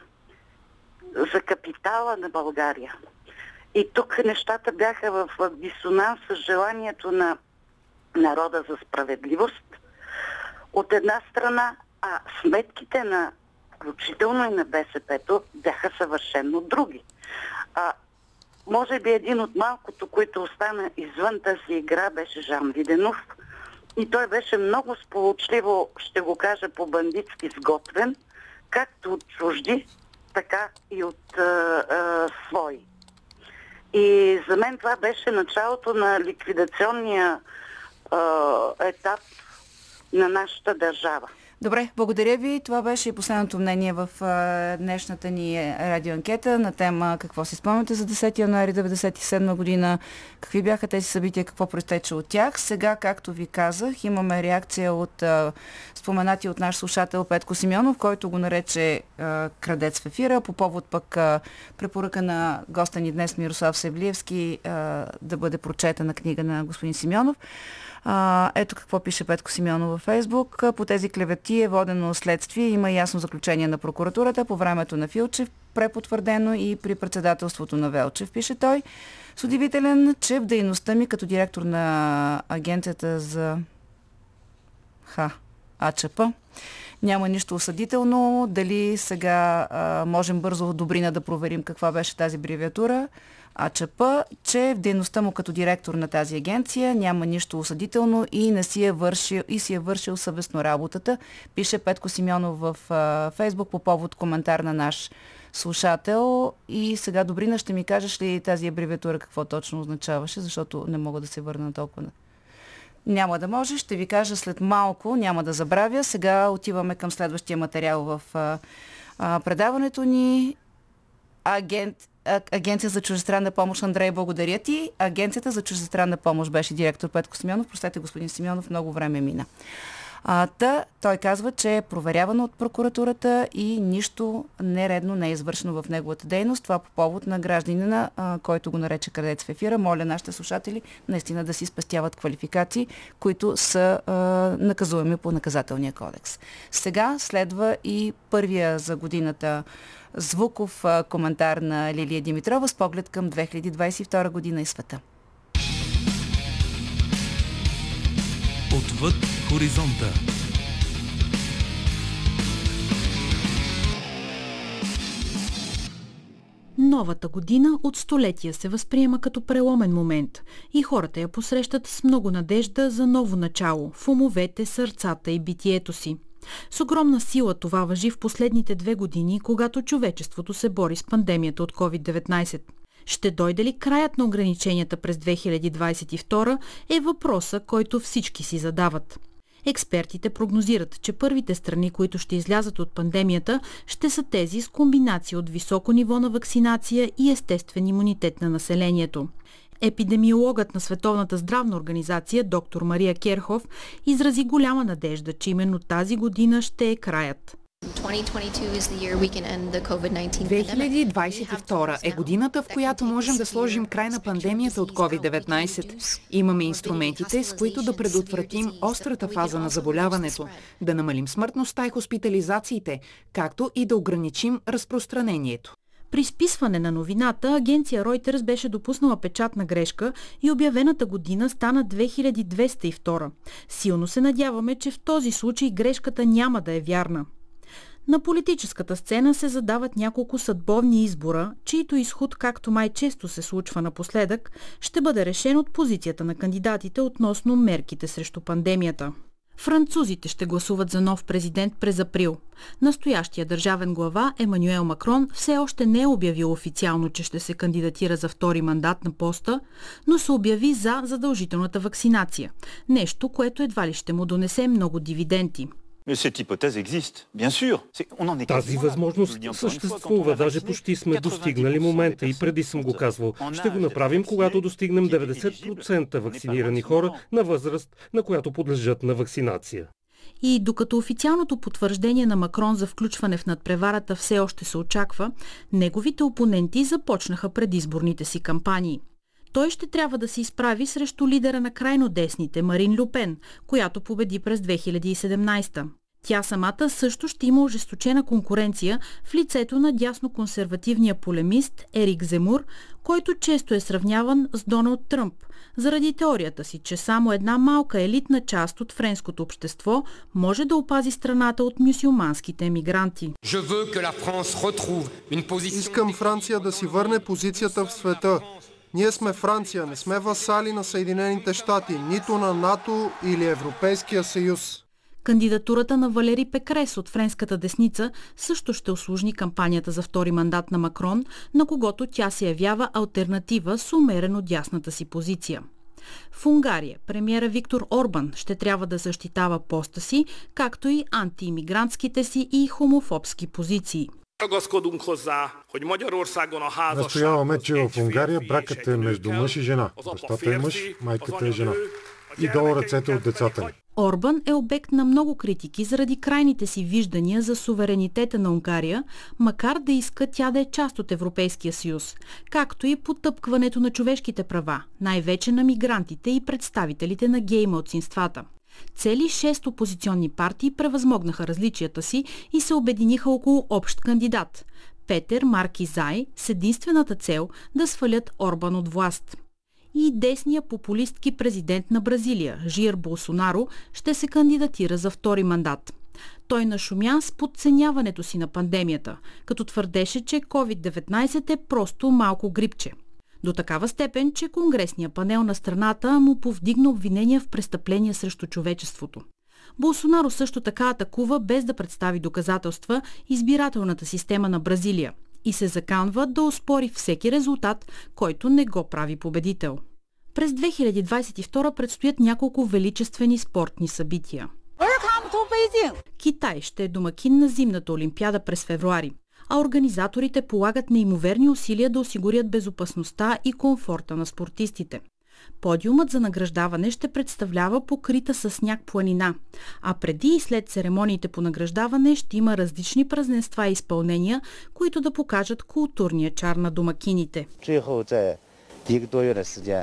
за капитала на България. И тук нещата бяха в дисонанс с желанието на народа за справедливост от една страна, а сметките на включително и на БСП-то бяха съвършенно други. А, може би един от малкото, които остана извън тази игра, беше Жан Виденов. И той беше много сполучливо, ще го кажа по-бандитски, сготвен, както от чужди, така и от а, а, свои. И за мен това беше началото на ликвидационния а, етап на нашата държава. Добре, благодаря ви. Това беше последното мнение в днешната ни радиоанкета на тема какво си спомняте за 10 януари 1997 година, какви бяха тези събития, какво проистече от тях. Сега, както ви казах, имаме реакция от споменати от наш слушател Петко Симеонов, който го нарече крадец в ефира, по повод пък препоръка на госта ни днес Мирослав Севлиевски да бъде прочетена книга на господин Симеонов. А, ето какво пише Петко Симеонов във Фейсбук. По тези клевети е водено следствие. Има ясно заключение на прокуратурата по времето на Филчев, препотвърдено и при председателството на Велчев, пише той. С удивителен, че в дейността ми като директор на агенцията за Ха, АЧП няма нищо осъдително. Дали сега а, можем бързо Добрина да проверим каква беше тази абревиатура. АЧП, че в дейността му като директор на тази агенция няма нищо осъдително и не си е вършил, и си е вършил съвестно работата, пише Петко Симеонов в а, Фейсбук по повод коментар на наш слушател. И сега, Добрина, ще ми кажеш ли тази абревиатура какво точно означаваше, защото не мога да се върна толкова. Няма да може, ще ви кажа след малко, няма да забравя. Сега отиваме към следващия материал в а, а, предаването ни. Агент Агенция за чужестранна помощ. Андрей, благодаря ти. Агенцията за чужестранна помощ беше директор Петко Симеонов. Простете, господин Симеонов, много време мина. А, та, той казва, че е проверявано от прокуратурата и нищо нередно не е извършено в неговата дейност. Това по повод на гражданина, а, който го нарече крадец в ефира. Моля нашите слушатели наистина да си спестяват квалификации, които са а, наказуеми по наказателния кодекс. Сега следва и първия за годината звуков коментар на Лилия Димитрова с поглед към 2022 година и света. Отвъд хоризонта. Новата година от столетия се възприема като преломен момент и хората я посрещат с много надежда за ново начало в умовете, сърцата и битието си. С огромна сила това въжи в последните две години, когато човечеството се бори с пандемията от COVID-19. Ще дойде ли краят на ограниченията през 2022 е въпроса, който всички си задават. Експертите прогнозират, че първите страни, които ще излязат от пандемията, ще са тези с комбинация от високо ниво на вакцинация и естествен имунитет на населението. Епидемиологът на Световната здравна организация доктор Мария Керхов изрази голяма надежда, че именно тази година ще е краят. 2022 е годината, в която можем да сложим край на пандемията от COVID-19. Имаме инструментите, с които да предотвратим острата фаза на заболяването, да намалим смъртността и хоспитализациите, както и да ограничим разпространението. При списване на новината, агенция Reuters беше допуснала печатна грешка и обявената година стана 2202. Силно се надяваме, че в този случай грешката няма да е вярна. На политическата сцена се задават няколко съдбовни избора, чието изход, както май често се случва напоследък, ще бъде решен от позицията на кандидатите относно мерките срещу пандемията. Французите ще гласуват за нов президент през април. Настоящия държавен глава Емануел Макрон все още не е обявил официално, че ще се кандидатира за втори мандат на поста, но се обяви за задължителната вакцинация. Нещо, което едва ли ще му донесе много дивиденти. Тази възможност съществува. Даже почти сме достигнали момента и преди съм го казвал. Ще го направим, когато достигнем 90% вакцинирани хора на възраст, на която подлежат на вакцинация. И докато официалното потвърждение на Макрон за включване в надпреварата все още се очаква, неговите опоненти започнаха предизборните си кампании. Той ще трябва да се изправи срещу лидера на крайно десните Марин Люпен, която победи през 2017. Тя самата също ще има ожесточена конкуренция в лицето на дясно-консервативния полемист Ерик Земур, който често е сравняван с Доналд Тръмп, заради теорията си, че само една малка елитна част от френското общество може да опази страната от мюсюлманските емигранти. Искам Франция да си върне позицията в света. Ние сме Франция, не сме васали на Съединените щати, нито на НАТО или Европейския съюз. Кандидатурата на Валери Пекрес от френската десница също ще осложни кампанията за втори мандат на Макрон, на когото тя се явява альтернатива с умерено дясната си позиция. В Унгария премиера Виктор Орбан ще трябва да защитава поста си, както и антиимигрантските си и хомофобски позиции. Настояваме, че в Унгария бракът е между мъж и жена. Бащата е мъж, майката е жена. И долу ръцете от децата ни. Орбан е обект на много критики заради крайните си виждания за суверенитета на Унгария, макар да иска тя да е част от Европейския съюз, както и потъпкването на човешките права, най-вече на мигрантите и представителите на гей младсинствата. Цели шест опозиционни партии превъзмогнаха различията си и се обединиха около общ кандидат – Петър Марки Зай с единствената цел да свалят Орбан от власт – и десния популистки президент на Бразилия, Жир Болсонаро, ще се кандидатира за втори мандат. Той нашумя с подценяването си на пандемията, като твърдеше, че COVID-19 е просто малко грипче. До такава степен, че Конгресния панел на страната му повдигна обвинения в престъпления срещу човечеството. Болсонаро също така атакува без да представи доказателства избирателната система на Бразилия – и се заканва да оспори всеки резултат, който не го прави победител. През 2022 предстоят няколко величествени спортни събития. Китай ще е домакин на зимната олимпиада през февруари, а организаторите полагат неимоверни усилия да осигурят безопасността и комфорта на спортистите. Подиумът за награждаване ще представлява покрита с сняг планина, а преди и след церемониите по награждаване ще има различни празненства и изпълнения, които да покажат културния чар на домакините.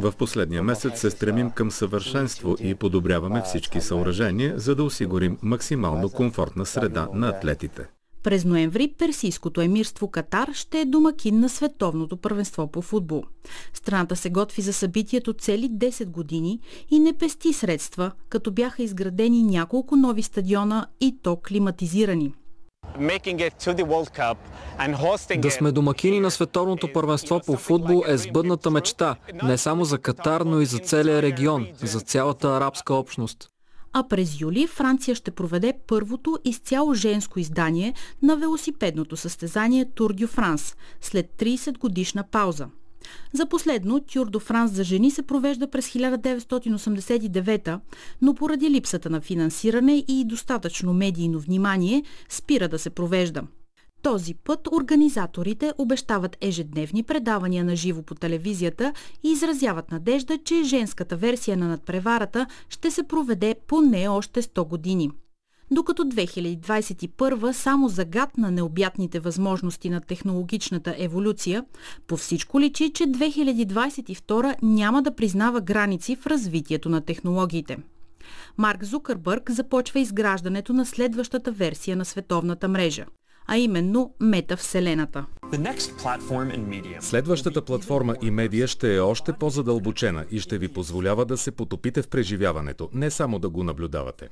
В последния месец се стремим към съвършенство и подобряваме всички съоръжения, за да осигурим максимално комфортна среда на атлетите. През ноември Персийското емирство Катар ще е домакин на световното първенство по футбол. Страната се готви за събитието цели 10 години и не пести средства, като бяха изградени няколко нови стадиона и то климатизирани. Да сме домакини на световното първенство по футбол е сбъдната мечта, не само за Катар, но и за целия регион, за цялата арабска общност а през юли Франция ще проведе първото изцяло женско издание на велосипедното състезание Тур дю Франс след 30 годишна пауза. За последно, Тюр до Франс за жени се провежда през 1989, но поради липсата на финансиране и достатъчно медийно внимание спира да се провежда. Този път организаторите обещават ежедневни предавания на живо по телевизията и изразяват надежда, че женската версия на надпреварата ще се проведе поне още 100 години. Докато 2021 само загадна необятните възможности на технологичната еволюция, по всичко личи, че 2022 няма да признава граници в развитието на технологиите. Марк Зукърбърг започва изграждането на следващата версия на световната мрежа – а именно метавселената. Следващата платформа и медия ще е още по-задълбочена и ще ви позволява да се потопите в преживяването, не само да го наблюдавате.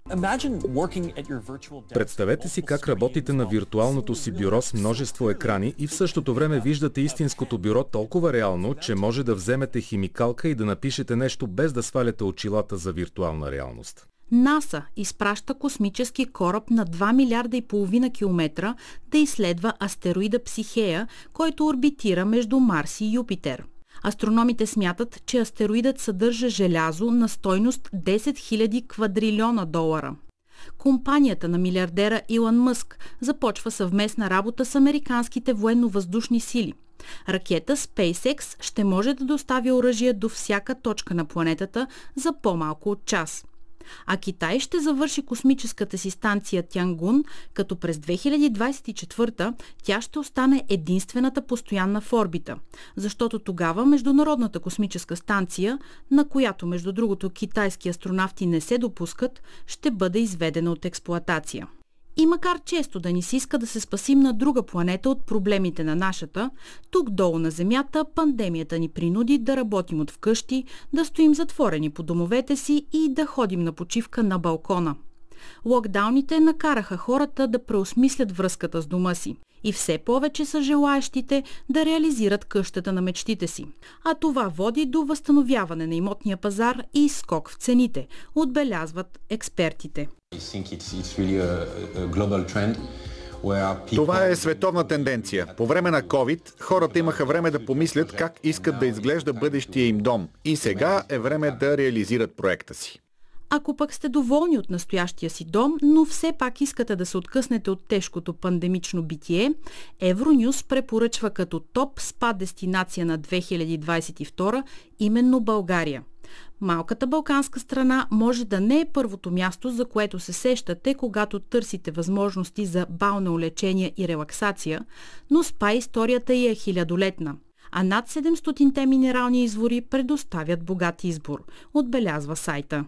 Представете си как работите на виртуалното си бюро с множество екрани и в същото време виждате истинското бюро толкова реално, че може да вземете химикалка и да напишете нещо без да сваляте очилата за виртуална реалност. НАСА изпраща космически кораб на 2 милиарда и половина километра да изследва астероида Психея, който орбитира между Марс и Юпитер. Астрономите смятат, че астероидът съдържа желязо на стойност 10 000 квадрилиона долара. Компанията на милиардера Илон Мъск започва съвместна работа с американските военно-въздушни сили. Ракета SpaceX ще може да достави оръжие до всяка точка на планетата за по-малко от час – а Китай ще завърши космическата си станция Тянгун, като през 2024 тя ще остане единствената постоянна в орбита, защото тогава Международната космическа станция, на която между другото китайски астронавти не се допускат, ще бъде изведена от експлоатация. И макар често да ни се иска да се спасим на друга планета от проблемите на нашата, тук долу на Земята пандемията ни принуди да работим от вкъщи, да стоим затворени по домовете си и да ходим на почивка на балкона. Локдауните накараха хората да преосмислят връзката с дома си и все повече са желаящите да реализират къщата на мечтите си. А това води до възстановяване на имотния пазар и скок в цените, отбелязват експертите. Това е световна тенденция. По време на COVID хората имаха време да помислят как искат да изглежда бъдещия им дом. И сега е време да реализират проекта си. Ако пък сте доволни от настоящия си дом, но все пак искате да се откъснете от тежкото пандемично битие, Евронюс препоръчва като топ спа дестинация на 2022 именно България. Малката балканска страна може да не е първото място, за което се сещате, когато търсите възможности за бално лечение и релаксация, но спа историята й е хилядолетна а над 700-те минерални извори предоставят богат избор, отбелязва сайта.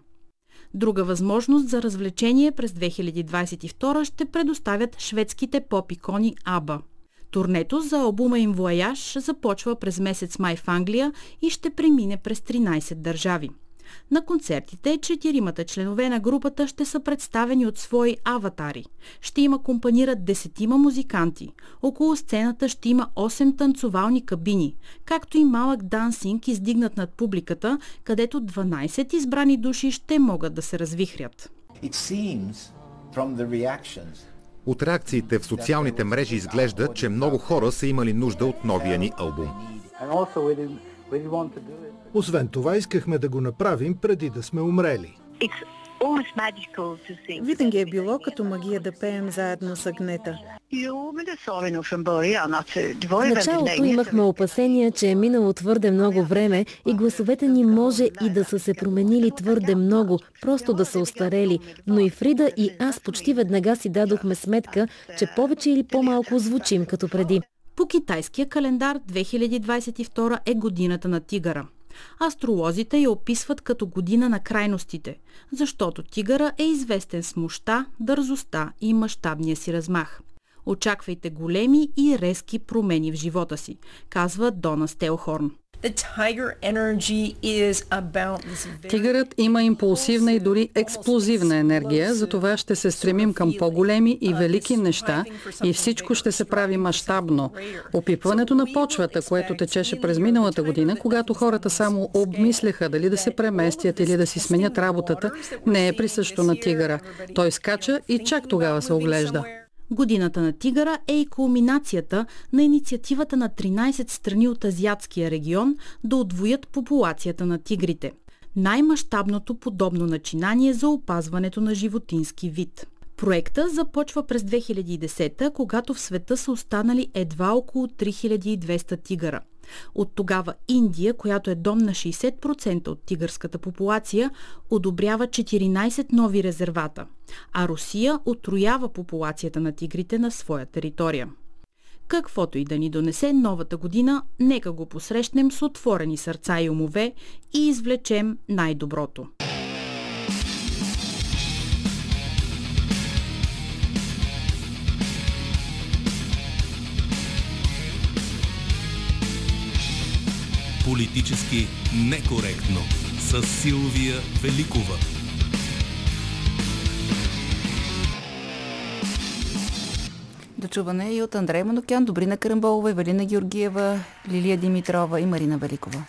Друга възможност за развлечение през 2022 ще предоставят шведските поп-икони АБА. Турнето за албума им Вояж започва през месец май в Англия и ще премине през 13 държави. На концертите четиримата членове на групата ще са представени от свои аватари. Ще има компанират десетима музиканти. Около сцената ще има 8 танцовални кабини, както и малък дансинг издигнат над публиката, където 12 избрани души ще могат да се развихрят. От реакциите в социалните мрежи изглежда, че много хора са имали нужда от новия ни албум. Освен това, искахме да го направим преди да сме умрели. Винаги е било като магия да пеем заедно с Агнета. В началото имахме опасения, че е минало твърде много време и гласовете ни може и да са се променили твърде много, просто да са устарели. Но и Фрида и аз почти веднага си дадохме сметка, че повече или по-малко звучим като преди. По китайския календар 2022 е годината на тигъра. Астролозите я описват като година на крайностите, защото тигъра е известен с мощта, дързостта и мащабния си размах. Очаквайте големи и резки промени в живота си, казва Дона Стелхорн. Тигърът има импулсивна и дори експлозивна енергия, затова ще се стремим към по-големи и велики неща и всичко ще се прави мащабно. Опипването на почвата, което течеше през миналата година, когато хората само обмисляха дали да се преместят или да си сменят работата, не е присъщо на тигъра. Той скача и чак тогава се оглежда. Годината на тигъра е и кулминацията на инициативата на 13 страни от азиатския регион да отвоят популацията на тигрите. Най-мащабното подобно начинание за опазването на животински вид. Проекта започва през 2010, когато в света са останали едва около 3200 тигъра – от тогава Индия, която е дом на 60% от тигърската популация, одобрява 14 нови резервата, а Русия отроява популацията на тигрите на своя територия. Каквото и да ни донесе новата година, нека го посрещнем с отворени сърца и умове и извлечем най-доброто. Политически некоректно с Силвия Великова. Дочуване и от Андрей Манокян, Добрина Карамболова, Евелина Георгиева, Лилия Димитрова и Марина Великова.